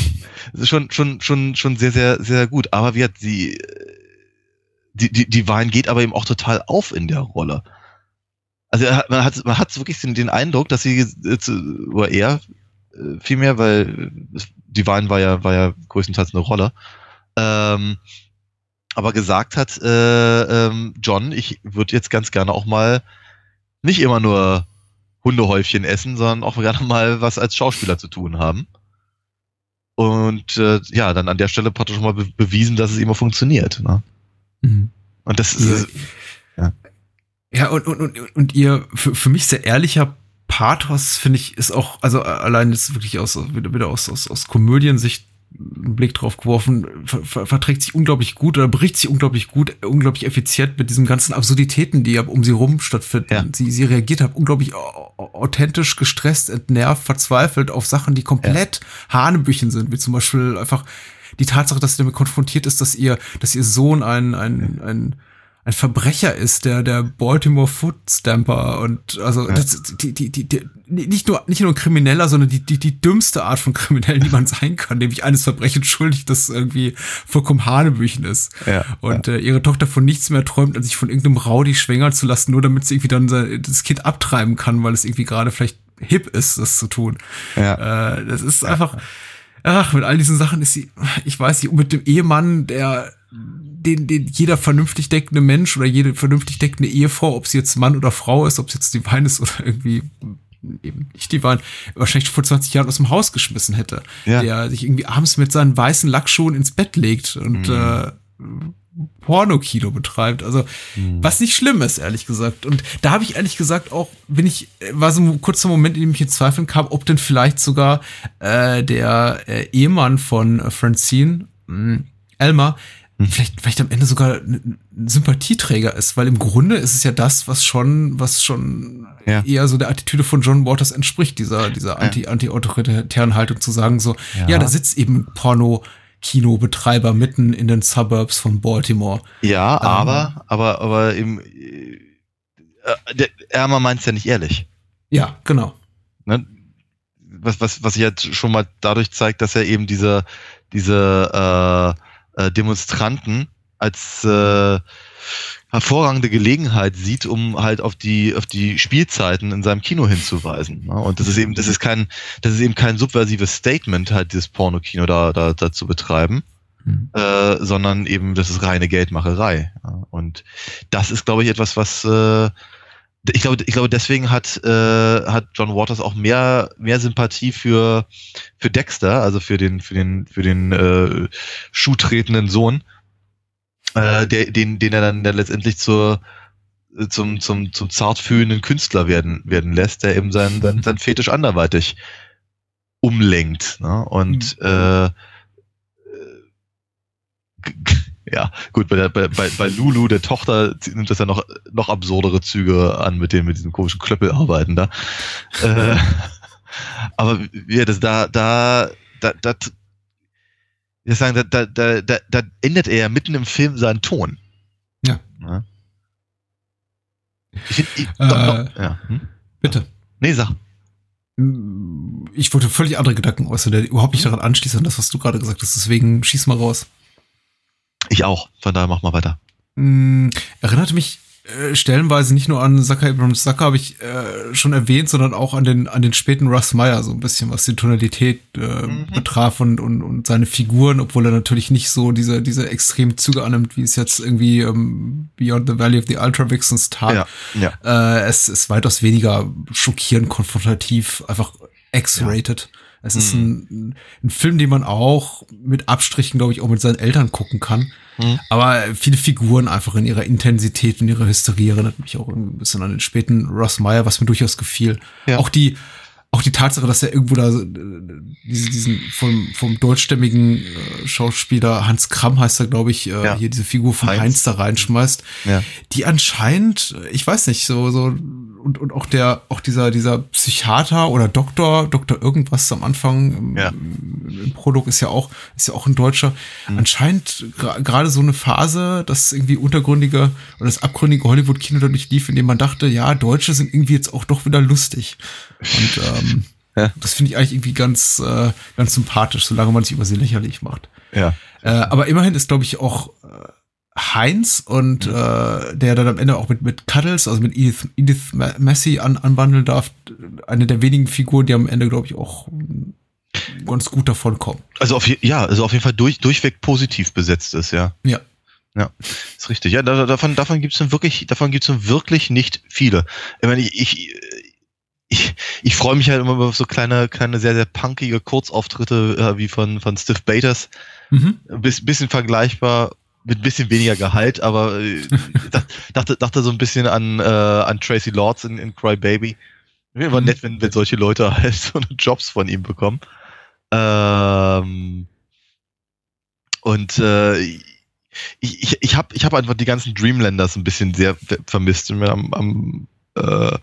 schon, schon, schon, schon sehr, sehr, sehr gut. Aber wie hat sie, die, die, die Wein geht aber eben auch total auf in der Rolle. Also man hat, man hat wirklich den, den Eindruck, dass sie, oder er äh, vielmehr, weil die Wein war ja, war ja größtenteils eine Rolle, ähm, aber gesagt hat, äh, ähm, John, ich würde jetzt ganz gerne auch mal nicht immer nur Hundehäufchen essen, sondern auch gerne mal was als Schauspieler zu tun haben. Und äh, ja, dann an der Stelle praktisch schon mal be bewiesen, dass es immer funktioniert. Ne? Mhm. Und das ist. Ja, ja und, und, und, und ihr für, für mich sehr ehrlicher Pathos, finde ich, ist auch, also allein ist wirklich aus, wieder, wieder aus, aus, aus Komödiensicht einen Blick drauf geworfen, ver, ver, verträgt sich unglaublich gut oder bricht sich unglaublich gut, unglaublich effizient mit diesen ganzen Absurditäten, die um sie rum stattfinden. Ja. Sie, sie reagiert hat unglaublich authentisch, gestresst, entnervt, verzweifelt auf Sachen, die komplett ja. Hanebüchen sind, wie zum Beispiel einfach die Tatsache, dass sie damit konfrontiert ist, dass ihr, dass ihr Sohn ein, ein, ein ein Verbrecher ist, der der Baltimore Foot Stamper und also ja. das, die, die, die, die, nicht nur nicht nur ein Krimineller, sondern die, die, die dümmste Art von Kriminellen, die man sein kann, nämlich eines Verbrechens schuldig, das irgendwie vollkommen Hanebüchen ist. Ja, und ja. Äh, ihre Tochter von nichts mehr träumt, als sich von irgendeinem Rowdy schwängern zu lassen, nur damit sie irgendwie dann das Kind abtreiben kann, weil es irgendwie gerade vielleicht hip ist, das zu tun. Ja. Äh, das ist einfach, ach, mit all diesen Sachen ist sie, ich weiß nicht, mit dem Ehemann, der den, den jeder vernünftig denkende Mensch oder jede vernünftig denkende Ehefrau, ob sie jetzt Mann oder Frau ist, ob es jetzt die Wein ist oder irgendwie eben nicht die Wein, wahrscheinlich vor 20 Jahren aus dem Haus geschmissen hätte. Ja. Der sich irgendwie abends mit seinen weißen Lackschuhen ins Bett legt und mhm. äh, Pornokino betreibt. Also, mhm. was nicht schlimm ist, ehrlich gesagt. Und da habe ich ehrlich gesagt auch, bin ich, war so ein kurzer Moment, in dem ich in Zweifeln kam, ob denn vielleicht sogar äh, der äh, Ehemann von äh, Francine, mh, Elmer, hm. vielleicht, vielleicht am Ende sogar ein Sympathieträger ist, weil im Grunde ist es ja das, was schon, was schon ja. eher so der Attitüde von John Waters entspricht, dieser, dieser anti, anti-autoritären Haltung zu sagen, so, ja, ja da sitzt eben Porno, Kinobetreiber mitten in den Suburbs von Baltimore. Ja, ähm, aber, aber, aber im, äh, der Ärmer meint es ja nicht ehrlich. Ja, genau. Ne? Was, was, was sich jetzt schon mal dadurch zeigt, dass er eben diese, diese, äh, äh, Demonstranten als äh, hervorragende Gelegenheit sieht, um halt auf die auf die Spielzeiten in seinem Kino hinzuweisen. Ne? Und das ist eben das ist kein das ist eben kein subversives Statement halt dieses Pornokino da da, da zu betreiben. Mhm. Äh, sondern eben das ist reine Geldmacherei. Ja? Und das ist, glaube ich, etwas, was äh, ich glaube, ich glaube, deswegen hat, äh, hat John Waters auch mehr, mehr Sympathie für, für Dexter, also für den, für den, für den äh, schuhtretenden Sohn, äh, der, den, den er dann, dann letztendlich zur, zum, zum, zum zartfühlenden Künstler werden, werden lässt, der eben sein, sein, sein Fetisch anderweitig umlenkt. Ne? Und mhm. äh, ja, gut, bei, der, bei, bei, bei Lulu, der Tochter, nimmt das ja noch, noch absurdere Züge an, mit dem, mit diesem komischen Klöppel arbeiten da. äh, aber ja, das da, da, da, da, ich sagen, da, da, da, da, ändert er ja mitten im Film seinen Ton. Ja. ja. Ich find, ich, äh, doch, ja. Hm? Bitte. Nee, sag. Ich wollte völlig andere Gedanken äußern, der überhaupt nicht daran anschließt an das, was du gerade gesagt hast. Deswegen schieß mal raus. Ich auch, von daher mach mal weiter. Mm, erinnert mich äh, stellenweise nicht nur an Zucker Abrams Zucker, habe ich äh, schon erwähnt, sondern auch an den, an den späten Russ Meyer, so ein bisschen, was die Tonalität äh, mhm. betraf und, und, und seine Figuren, obwohl er natürlich nicht so diese, diese extremen Züge annimmt, wie es jetzt irgendwie ähm, Beyond the Valley of the Ultra Vixens tat. Ja, ja. Äh, es ist weitaus weniger schockierend, konfrontativ, einfach X-rated. Ja. Es ist mhm. ein, ein Film, den man auch mit Abstrichen, glaube ich, auch mit seinen Eltern gucken kann. Mhm. Aber viele Figuren einfach in ihrer Intensität und ihrer Hysterie erinnert mich auch ein bisschen an den späten Ross Meyer, was mir durchaus gefiel. Ja. Auch die, auch die Tatsache, dass er irgendwo da äh, diese, diesen vom, vom deutschstämmigen äh, Schauspieler Hans Kramm heißt er, glaube ich, äh, ja. hier diese Figur von Heinz, Heinz da reinschmeißt, ja. die anscheinend, ich weiß nicht, so, so und, und auch der, auch dieser, dieser Psychiater oder Doktor, Doktor irgendwas am Anfang im, ja. im Produkt ist ja auch, ist ja auch ein Deutscher. Mhm. Anscheinend gerade so eine Phase, dass irgendwie untergründige oder das abgründige Hollywood-Kino dadurch lief, in dem man dachte, ja, Deutsche sind irgendwie jetzt auch doch wieder lustig. Und ähm, Ja. Das finde ich eigentlich irgendwie ganz, äh, ganz sympathisch, solange man sich über sie lächerlich macht. Ja. Äh, aber immerhin ist, glaube ich, auch äh, Heinz und mhm. äh, der dann am Ende auch mit, mit Cuddles, also mit Edith, Edith Messi an, anwandeln darf, eine der wenigen Figuren, die am Ende, glaube ich, auch ganz gut davon kommen. Also auf, ja, also auf jeden Fall durch, durchweg positiv besetzt ist, ja. Ja. Ja, ist richtig. Ja, davon, davon gibt es wirklich, davon gibt's wirklich nicht viele. Ich meine, ich, ich, ich, ich freue mich halt immer über so kleine, kleine, sehr, sehr punkige Kurzauftritte äh, wie von, von Steve Baters. Mhm. Ein bisschen vergleichbar mit ein bisschen weniger Gehalt, aber äh, dachte, dachte so ein bisschen an, äh, an Tracy Lords in, in Cry Baby. Wäre mhm. nett, wenn, wenn solche Leute halt so Jobs von ihm bekommen. Ähm, und äh, ich, ich, ich habe ich hab einfach die ganzen Dreamlanders ein bisschen sehr vermisst. Am, am, äh,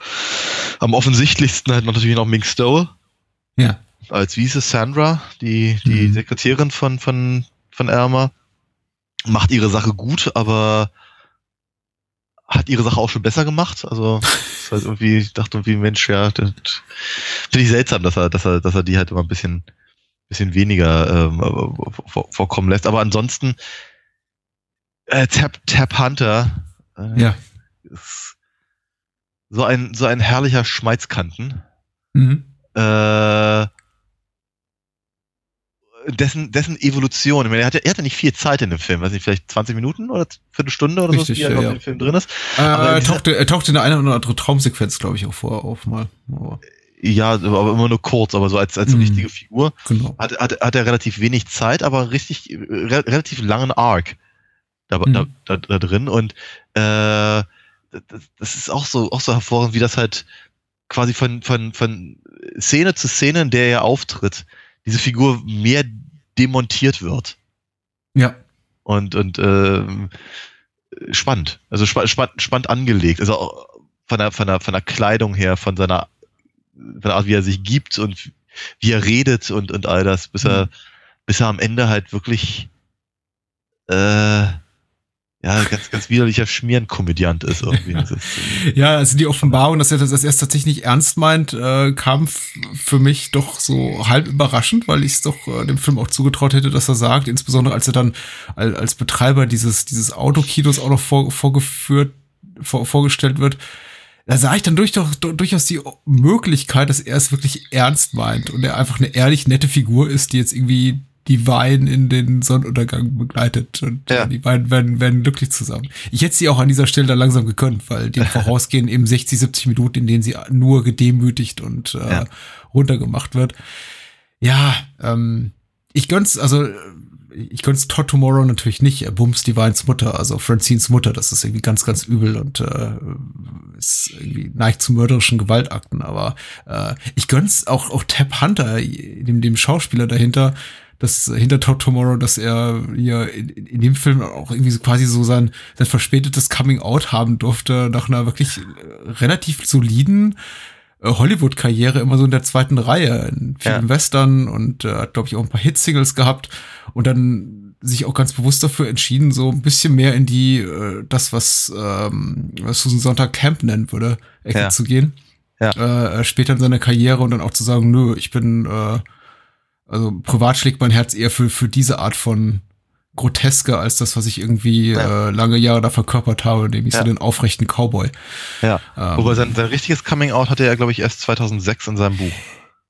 am offensichtlichsten halt natürlich noch Mink Stowe. Ja. Als Wiese Sandra, die, die mhm. Sekretärin von, von, von Elmer macht ihre Sache gut, aber hat ihre Sache auch schon besser gemacht. Also ist halt irgendwie, ich dachte irgendwie, Mensch, ja, finde ich seltsam, dass er, dass er, dass er die halt immer ein bisschen, bisschen weniger ähm, vorkommen lässt. Aber ansonsten äh, Tap, Tap Hunter äh, ja. ist so ein, so ein herrlicher Schmeizkanten. Mhm. Äh, dessen, dessen Evolution. Ich meine, er hatte, er hatte nicht viel Zeit in dem Film, weiß nicht, vielleicht 20 Minuten oder Viertelstunde oder Richtig, so, wie er ja, im Film drin ist. Äh, er, tauchte, er tauchte in der einen oder andere Traumsequenz, glaube ich, auch vor, auf mal. Aber. Ja, aber immer nur kurz, aber so als, als mhm. richtige Figur. Genau. Hat, hat, hat er relativ wenig Zeit, aber richtig, re, relativ langen Arc da, mhm. da, da, da, drin. Und äh, das, das ist auch so, auch so hervorragend, wie das halt quasi von, von, von Szene zu Szene, in der er auftritt, diese Figur mehr demontiert wird. Ja. Und, und äh, spannend. Also spa spannend, spannend angelegt. Also von der, von, der, von der Kleidung her, von seiner, von der Art, wie er sich gibt und wie er redet und, und all das, bis er, mhm. bis er am Ende halt wirklich äh, ja, ganz, ganz widerlicher Schmierenkomödiant ist irgendwie. Ist, äh, ja, also die Offenbarung, dass er das erst tatsächlich nicht ernst meint, äh, kam für mich doch so halb überraschend, weil ich es doch äh, dem Film auch zugetraut hätte, dass er sagt, insbesondere als er dann als, als Betreiber dieses, dieses Autokinos auch noch vor, vorgeführt, vor, vorgestellt wird, da sah ich dann durch, doch, durchaus die Möglichkeit, dass er es wirklich ernst meint und er einfach eine ehrlich nette Figur ist, die jetzt irgendwie die Wein in den Sonnenuntergang begleitet und ja. die beiden werden, werden glücklich zusammen. Ich hätte sie auch an dieser Stelle da langsam gekönnt, weil dem vorausgehen eben 60, 70 Minuten, in denen sie nur gedemütigt und äh, ja. runtergemacht wird. Ja, ähm, ich gönn's, also ich gönn's Todd Tomorrow natürlich nicht. Er bumst die Weins Mutter, also Francines Mutter. Das ist irgendwie ganz, ganz übel und äh, ist irgendwie neigt zu mörderischen Gewaltakten. Aber äh, ich gönn's auch auch Tab Hunter, dem, dem Schauspieler dahinter, dass hinter Todd Tomorrow, dass er hier in, in, dem Film auch irgendwie so quasi so sein, sein verspätetes Coming Out haben durfte, nach einer wirklich äh, relativ soliden äh, Hollywood-Karriere immer so in der zweiten Reihe, in vielen ja. Western und äh, hat, glaube ich, auch ein paar Hitsingles gehabt und dann sich auch ganz bewusst dafür entschieden, so ein bisschen mehr in die, äh, das, was, ähm, was Susan Sonntag Camp nennen würde, Ecke ja. zu gehen. Ja. Äh, später in seiner Karriere und dann auch zu sagen, nö, ich bin äh, also privat schlägt mein Herz eher für, für diese Art von Groteske als das, was ich irgendwie ja. äh, lange Jahre da verkörpert habe, nämlich ja. so den aufrechten Cowboy. Ja. Ähm, Wobei sein, sein richtiges Coming Out hatte er, glaube ich, erst 2006 in seinem Buch.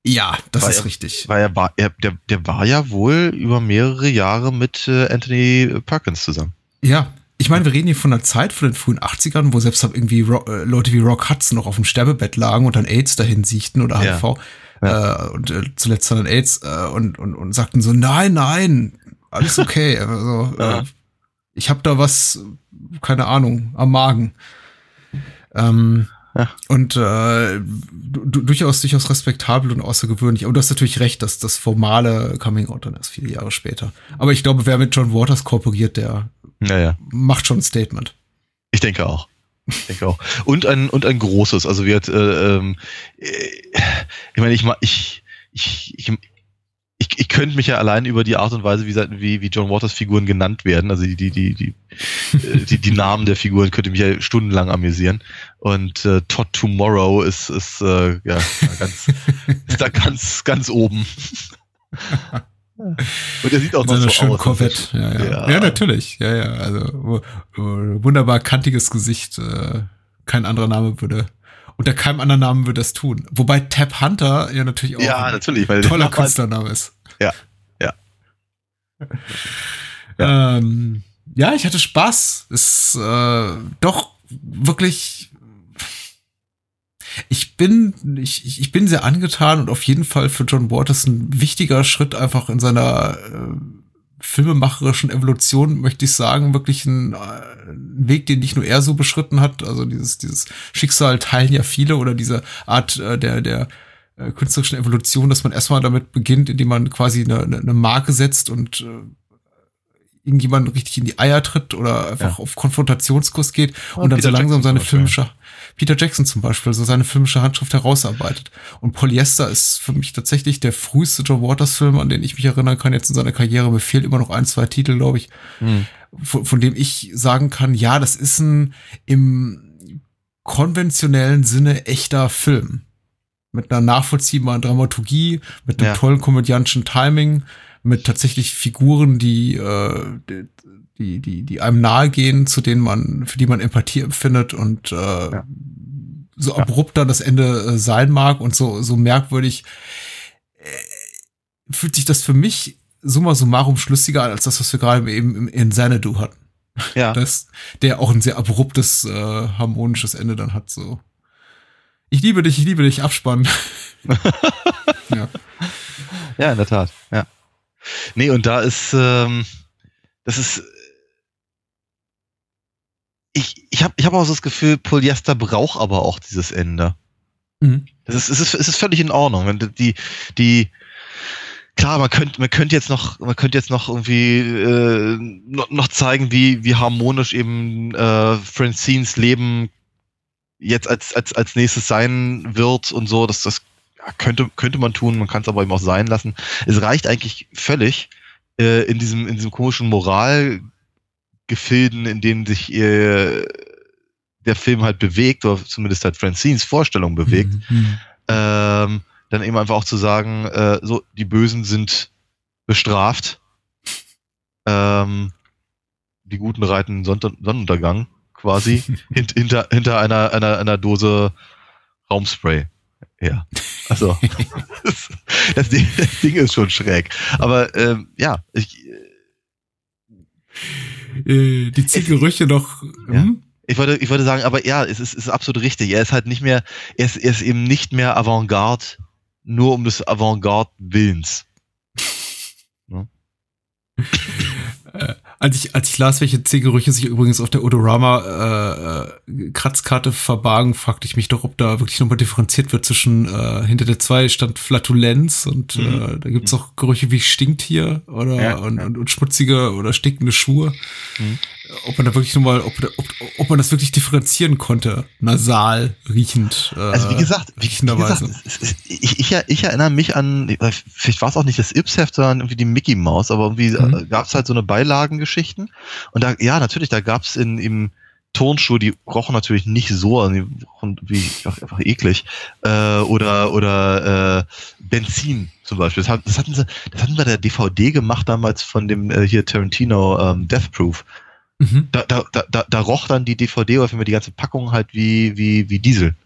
Ja, das war ist er, richtig. Weil er war, er, der, der war ja wohl über mehrere Jahre mit äh, Anthony Perkins zusammen. Ja, ich meine, wir reden hier von einer Zeit, von den frühen 80ern, wo selbst irgendwie Ro äh, Leute wie Rock Hudson noch auf dem Sterbebett lagen und dann AIDS dahin siechten oder HIV. Ja ja. äh, und äh, zuletzt dann AIDS äh, und, und, und sagten so, nein, nein, alles okay. also, ja. äh, ich habe da was, keine Ahnung, am Magen. Ähm, ja. Und äh, durchaus durchaus respektabel und außergewöhnlich. Aber du hast natürlich recht, dass das formale Coming Out dann erst viele Jahre später. Aber ich glaube, wer mit John Waters kooperiert, der ja, macht schon ein Statement. Ich denke auch. Ich denke auch. Und ein, und ein großes. Also wird, äh, ähm, äh, ich meine, ich, ich, ich, ich, ich ich, ich könnte mich ja allein über die Art und Weise, wie, wie, wie John Waters Figuren genannt werden, also die, die, die, die, äh, die, die Namen der Figuren, könnte mich ja stundenlang amüsieren. Und äh, Todd Tomorrow ist, ist äh, ja ganz, ist da ganz, ganz oben. Und er sieht auch noch so schönen aus. Corvette. Ja, ja. Ja. ja, natürlich. Ja, ja. Also wunderbar kantiges Gesicht. Äh, kein anderer Name würde unter keinem anderen Namen würde das tun. Wobei Tab Hunter ja natürlich auch ja, natürlich, ein toller Künstlername ist. Ja, ja. ja. Ähm, ja, ich hatte Spaß. Ist äh, doch wirklich. Ich bin, ich, ich bin sehr angetan und auf jeden Fall für John Waters ein wichtiger Schritt einfach in seiner äh, filmemacherischen Evolution, möchte ich sagen, wirklich ein, ein, Weg, den nicht nur er so beschritten hat. Also dieses, dieses Schicksal teilen ja viele oder diese Art äh, der, der äh, künstlerischen Evolution, dass man erstmal damit beginnt, indem man quasi eine, eine Marke setzt und äh, irgendjemand richtig in die Eier tritt oder einfach ja. auf Konfrontationskurs geht und, und dann so langsam seine filmische Peter Jackson zum Beispiel, so seine filmische Handschrift herausarbeitet. Und Polyester ist für mich tatsächlich der früheste John Waters Film, an den ich mich erinnern kann, jetzt in seiner Karriere. Mir fehlt immer noch ein, zwei Titel, glaube ich, mhm. von, von dem ich sagen kann, ja, das ist ein im konventionellen Sinne echter Film. Mit einer nachvollziehbaren Dramaturgie, mit einem ja. tollen komödiantischen Timing, mit tatsächlich Figuren, die, äh, die, die, die einem nahe gehen, zu denen man, für die man Empathie empfindet und äh, ja. so abrupt dann das Ende äh, sein mag und so, so merkwürdig äh, fühlt sich das für mich summa summarum schlüssiger an, als das, was wir gerade eben im Insanity hatten. Ja. Das, der auch ein sehr abruptes, äh, harmonisches Ende dann hat, so. Ich liebe dich, ich liebe dich, Abspann. ja. ja, in der Tat, ja. Nee, und da ist, ähm, das ist, ich, ich habe ich hab auch so das Gefühl, Polyester braucht aber auch dieses Ende. Mhm. Das ist, es ist, es ist völlig in Ordnung. Wenn die, die, klar, man könnte, man könnte jetzt noch, man könnte jetzt noch irgendwie äh, noch, noch zeigen, wie, wie harmonisch eben äh, Francines Leben jetzt als, als, als nächstes sein wird und so. Das, das könnte, könnte man tun, man kann es aber eben auch sein lassen. Es reicht eigentlich völlig äh, in diesem, in diesem komischen Moralgefilden, in denen sich äh, der Film halt bewegt, oder zumindest halt Francines Vorstellung bewegt, mhm. mhm. ähm, dann eben einfach auch zu sagen, äh, so, die Bösen sind bestraft, ähm, die Guten reiten Sonnenuntergang quasi hint, hinter, hinter einer, einer, einer Dose Raumspray. Ja, also das, das, Ding, das, Ding, ist schon schräg. Aber ähm, ja, ich, äh, die Ziegerüche noch. Ja. Hm? Ich wollte, ich wollte sagen, aber ja, es ist, ist absolut richtig. Er ist halt nicht mehr, er ist, er ist eben nicht mehr Avantgarde, nur um des Avantgarde-Willens. Äh, als ich, als ich las, welche zehn Gerüche sich übrigens auf der Odorama äh, äh, Kratzkarte verbargen, fragte ich mich doch, ob da wirklich nochmal differenziert wird zwischen äh, hinter der 2 stand Flatulenz und mhm. äh, da gibt's auch Gerüche wie Stinktier oder ja, und, ja. Und, und, schmutzige oder stinkende Schuhe. Mhm ob man da wirklich nochmal, ob, ob, ob man das wirklich differenzieren konnte, nasal, riechend. Äh, also wie gesagt, wie, wie gesagt ich, ich, ich, erinnere mich an, vielleicht war es auch nicht das Ipsheft, sondern irgendwie die Mickey Mouse, aber irgendwie mhm. Äh, gab es halt so eine Beilagengeschichten. Und da, ja, natürlich, da gab es in im Turnschuhe, die rochen natürlich nicht so, also die rochen wie einfach eklig. Äh, oder oder äh, Benzin zum Beispiel. Das, hat, das hatten sie, das hatten wir der DVD gemacht damals von dem äh, hier Tarantino ähm, Death Proof. Mhm. Da, da, da, da roch dann die DVD oder für die ganze Packung halt wie, wie, wie Diesel.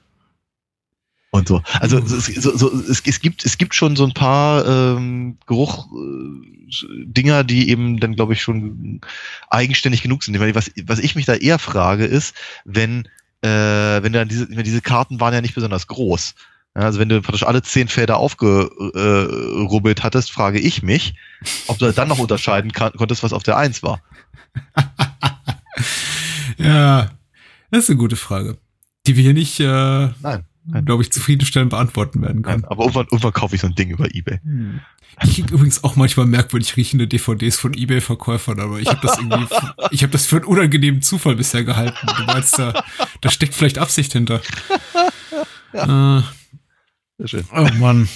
Und so. Also mhm. es, so, so, es, es, gibt, es gibt schon so ein paar ähm, Geruch-Dinger, die eben dann, glaube ich, schon eigenständig genug sind. Was, was ich mich da eher frage, ist, wenn, äh, wenn dann diese, diese Karten waren ja nicht besonders groß. Also wenn du praktisch alle zehn Felder aufgerubbelt hattest, frage ich mich, ob du dann noch unterscheiden konntest, was auf der Eins war. ja, das ist eine gute Frage, die wir hier nicht, äh, nein, nein. glaube ich, zufriedenstellend beantworten werden können. Nein, aber irgendwann, irgendwann kaufe ich so ein Ding über Ebay. Hm. Ich kriege übrigens auch manchmal merkwürdig riechende DVDs von Ebay-Verkäufern, aber ich habe das irgendwie, ich habe das für einen unangenehmen Zufall bisher gehalten. Du meinst, da, da steckt vielleicht Absicht hinter. Ja. Äh, Sehr schön. Oh Mann.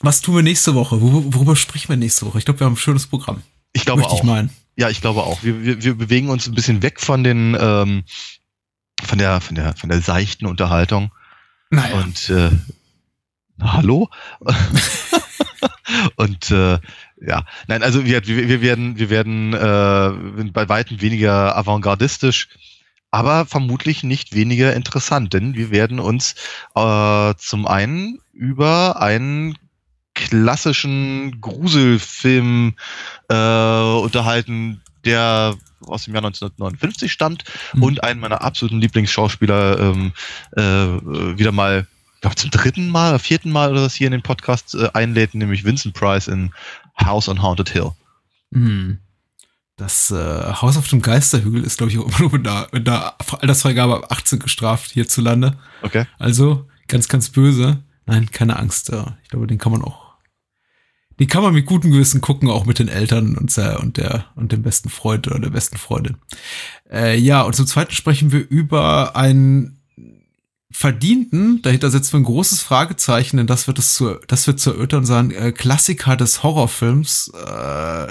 Was tun wir nächste Woche? Wor worüber sprechen wir nächste Woche? Ich glaube, wir haben ein schönes Programm. Ich glaube Möchte auch. ich meinen. Ja, ich glaube auch. Wir, wir, wir bewegen uns ein bisschen weg von den ähm, von der von der von der seichten Unterhaltung Naja. und äh, na, hallo und äh, ja, nein, also wir, wir, wir werden wir werden äh, bei weitem weniger avantgardistisch, aber vermutlich nicht weniger interessant, denn wir werden uns äh, zum einen über einen klassischen Gruselfilm äh, unterhalten, der aus dem Jahr 1959 stammt Mhm. und einen meiner absoluten Lieblingsschauspieler ähm, äh, wieder mal, ich glaube zum dritten Mal vierten Mal oder was hier in den Podcast äh, einlädt, nämlich Vincent Price in House on Haunted Hill. Hm. Das äh, Haus auf dem Geisterhügel ist, glaube ich, auch immer nur mit einer, mit einer Altersfreigabe ab 18 gestraft hierzulande. Okay. Also ganz, ganz böse. Nein, keine Angst. äh, Ich glaube, den kann man auch. Den kann man mit gutem Gewissen gucken, auch mit den Eltern und der und der und dem besten Freund oder der besten Freundin. Äh, ja, und zum Zweiten sprechen wir über einen verdienten, dahinter setzen wir ein großes Fragezeichen, denn das wird es zu, das wird zu erörtern sein, äh, Klassiker des Horrorfilms. Äh,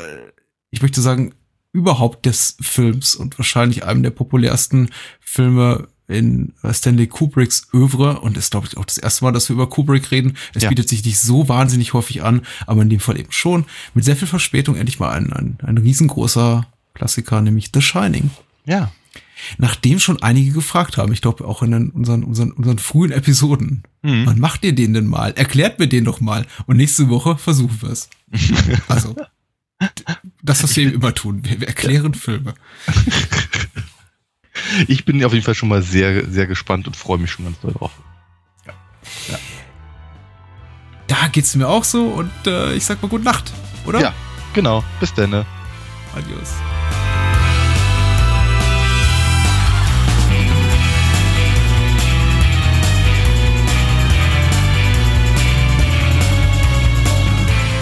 ich möchte sagen, überhaupt des Films und wahrscheinlich einem der populärsten Filme in äh, Stanley Kubricks Övre und ist, glaube ich, auch das erste Mal, dass wir über Kubrick reden. Es Ja. bietet sich nicht so wahnsinnig häufig an, aber in dem Fall eben schon. Mit sehr viel Verspätung endlich mal ein, ein, ein riesengroßer Klassiker, nämlich The Shining. Ja. Nachdem schon einige gefragt haben, ich glaube auch in den, unseren, unseren, unseren frühen Episoden, Mhm. wann macht ihr den denn mal? Erklärt mir den doch mal. Und nächste Woche versuchen wir es. Also, das, was wir eben immer tun. Wir, wir erklären Filme. Ich bin auf jeden Fall schon mal sehr, sehr gespannt und freue mich schon ganz doll drauf. Da geht's mir auch so und äh, ich sag mal gute Nacht, oder? Ja, genau. Bis dann. ne? Adios.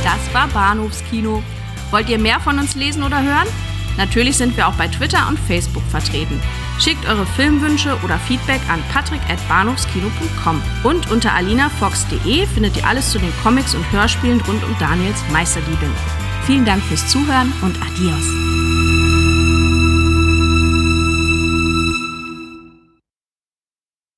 Das war Bahnhofskino. Wollt ihr mehr von uns lesen oder hören? Natürlich sind wir auch bei Twitter und Facebook vertreten. Schickt eure Filmwünsche oder Feedback an patrick.bahnhofskino.com. Und unter alinafox.de findet ihr alles zu den Comics und Hörspielen rund um Daniels Meisterdiebin. Vielen Dank fürs Zuhören und adios.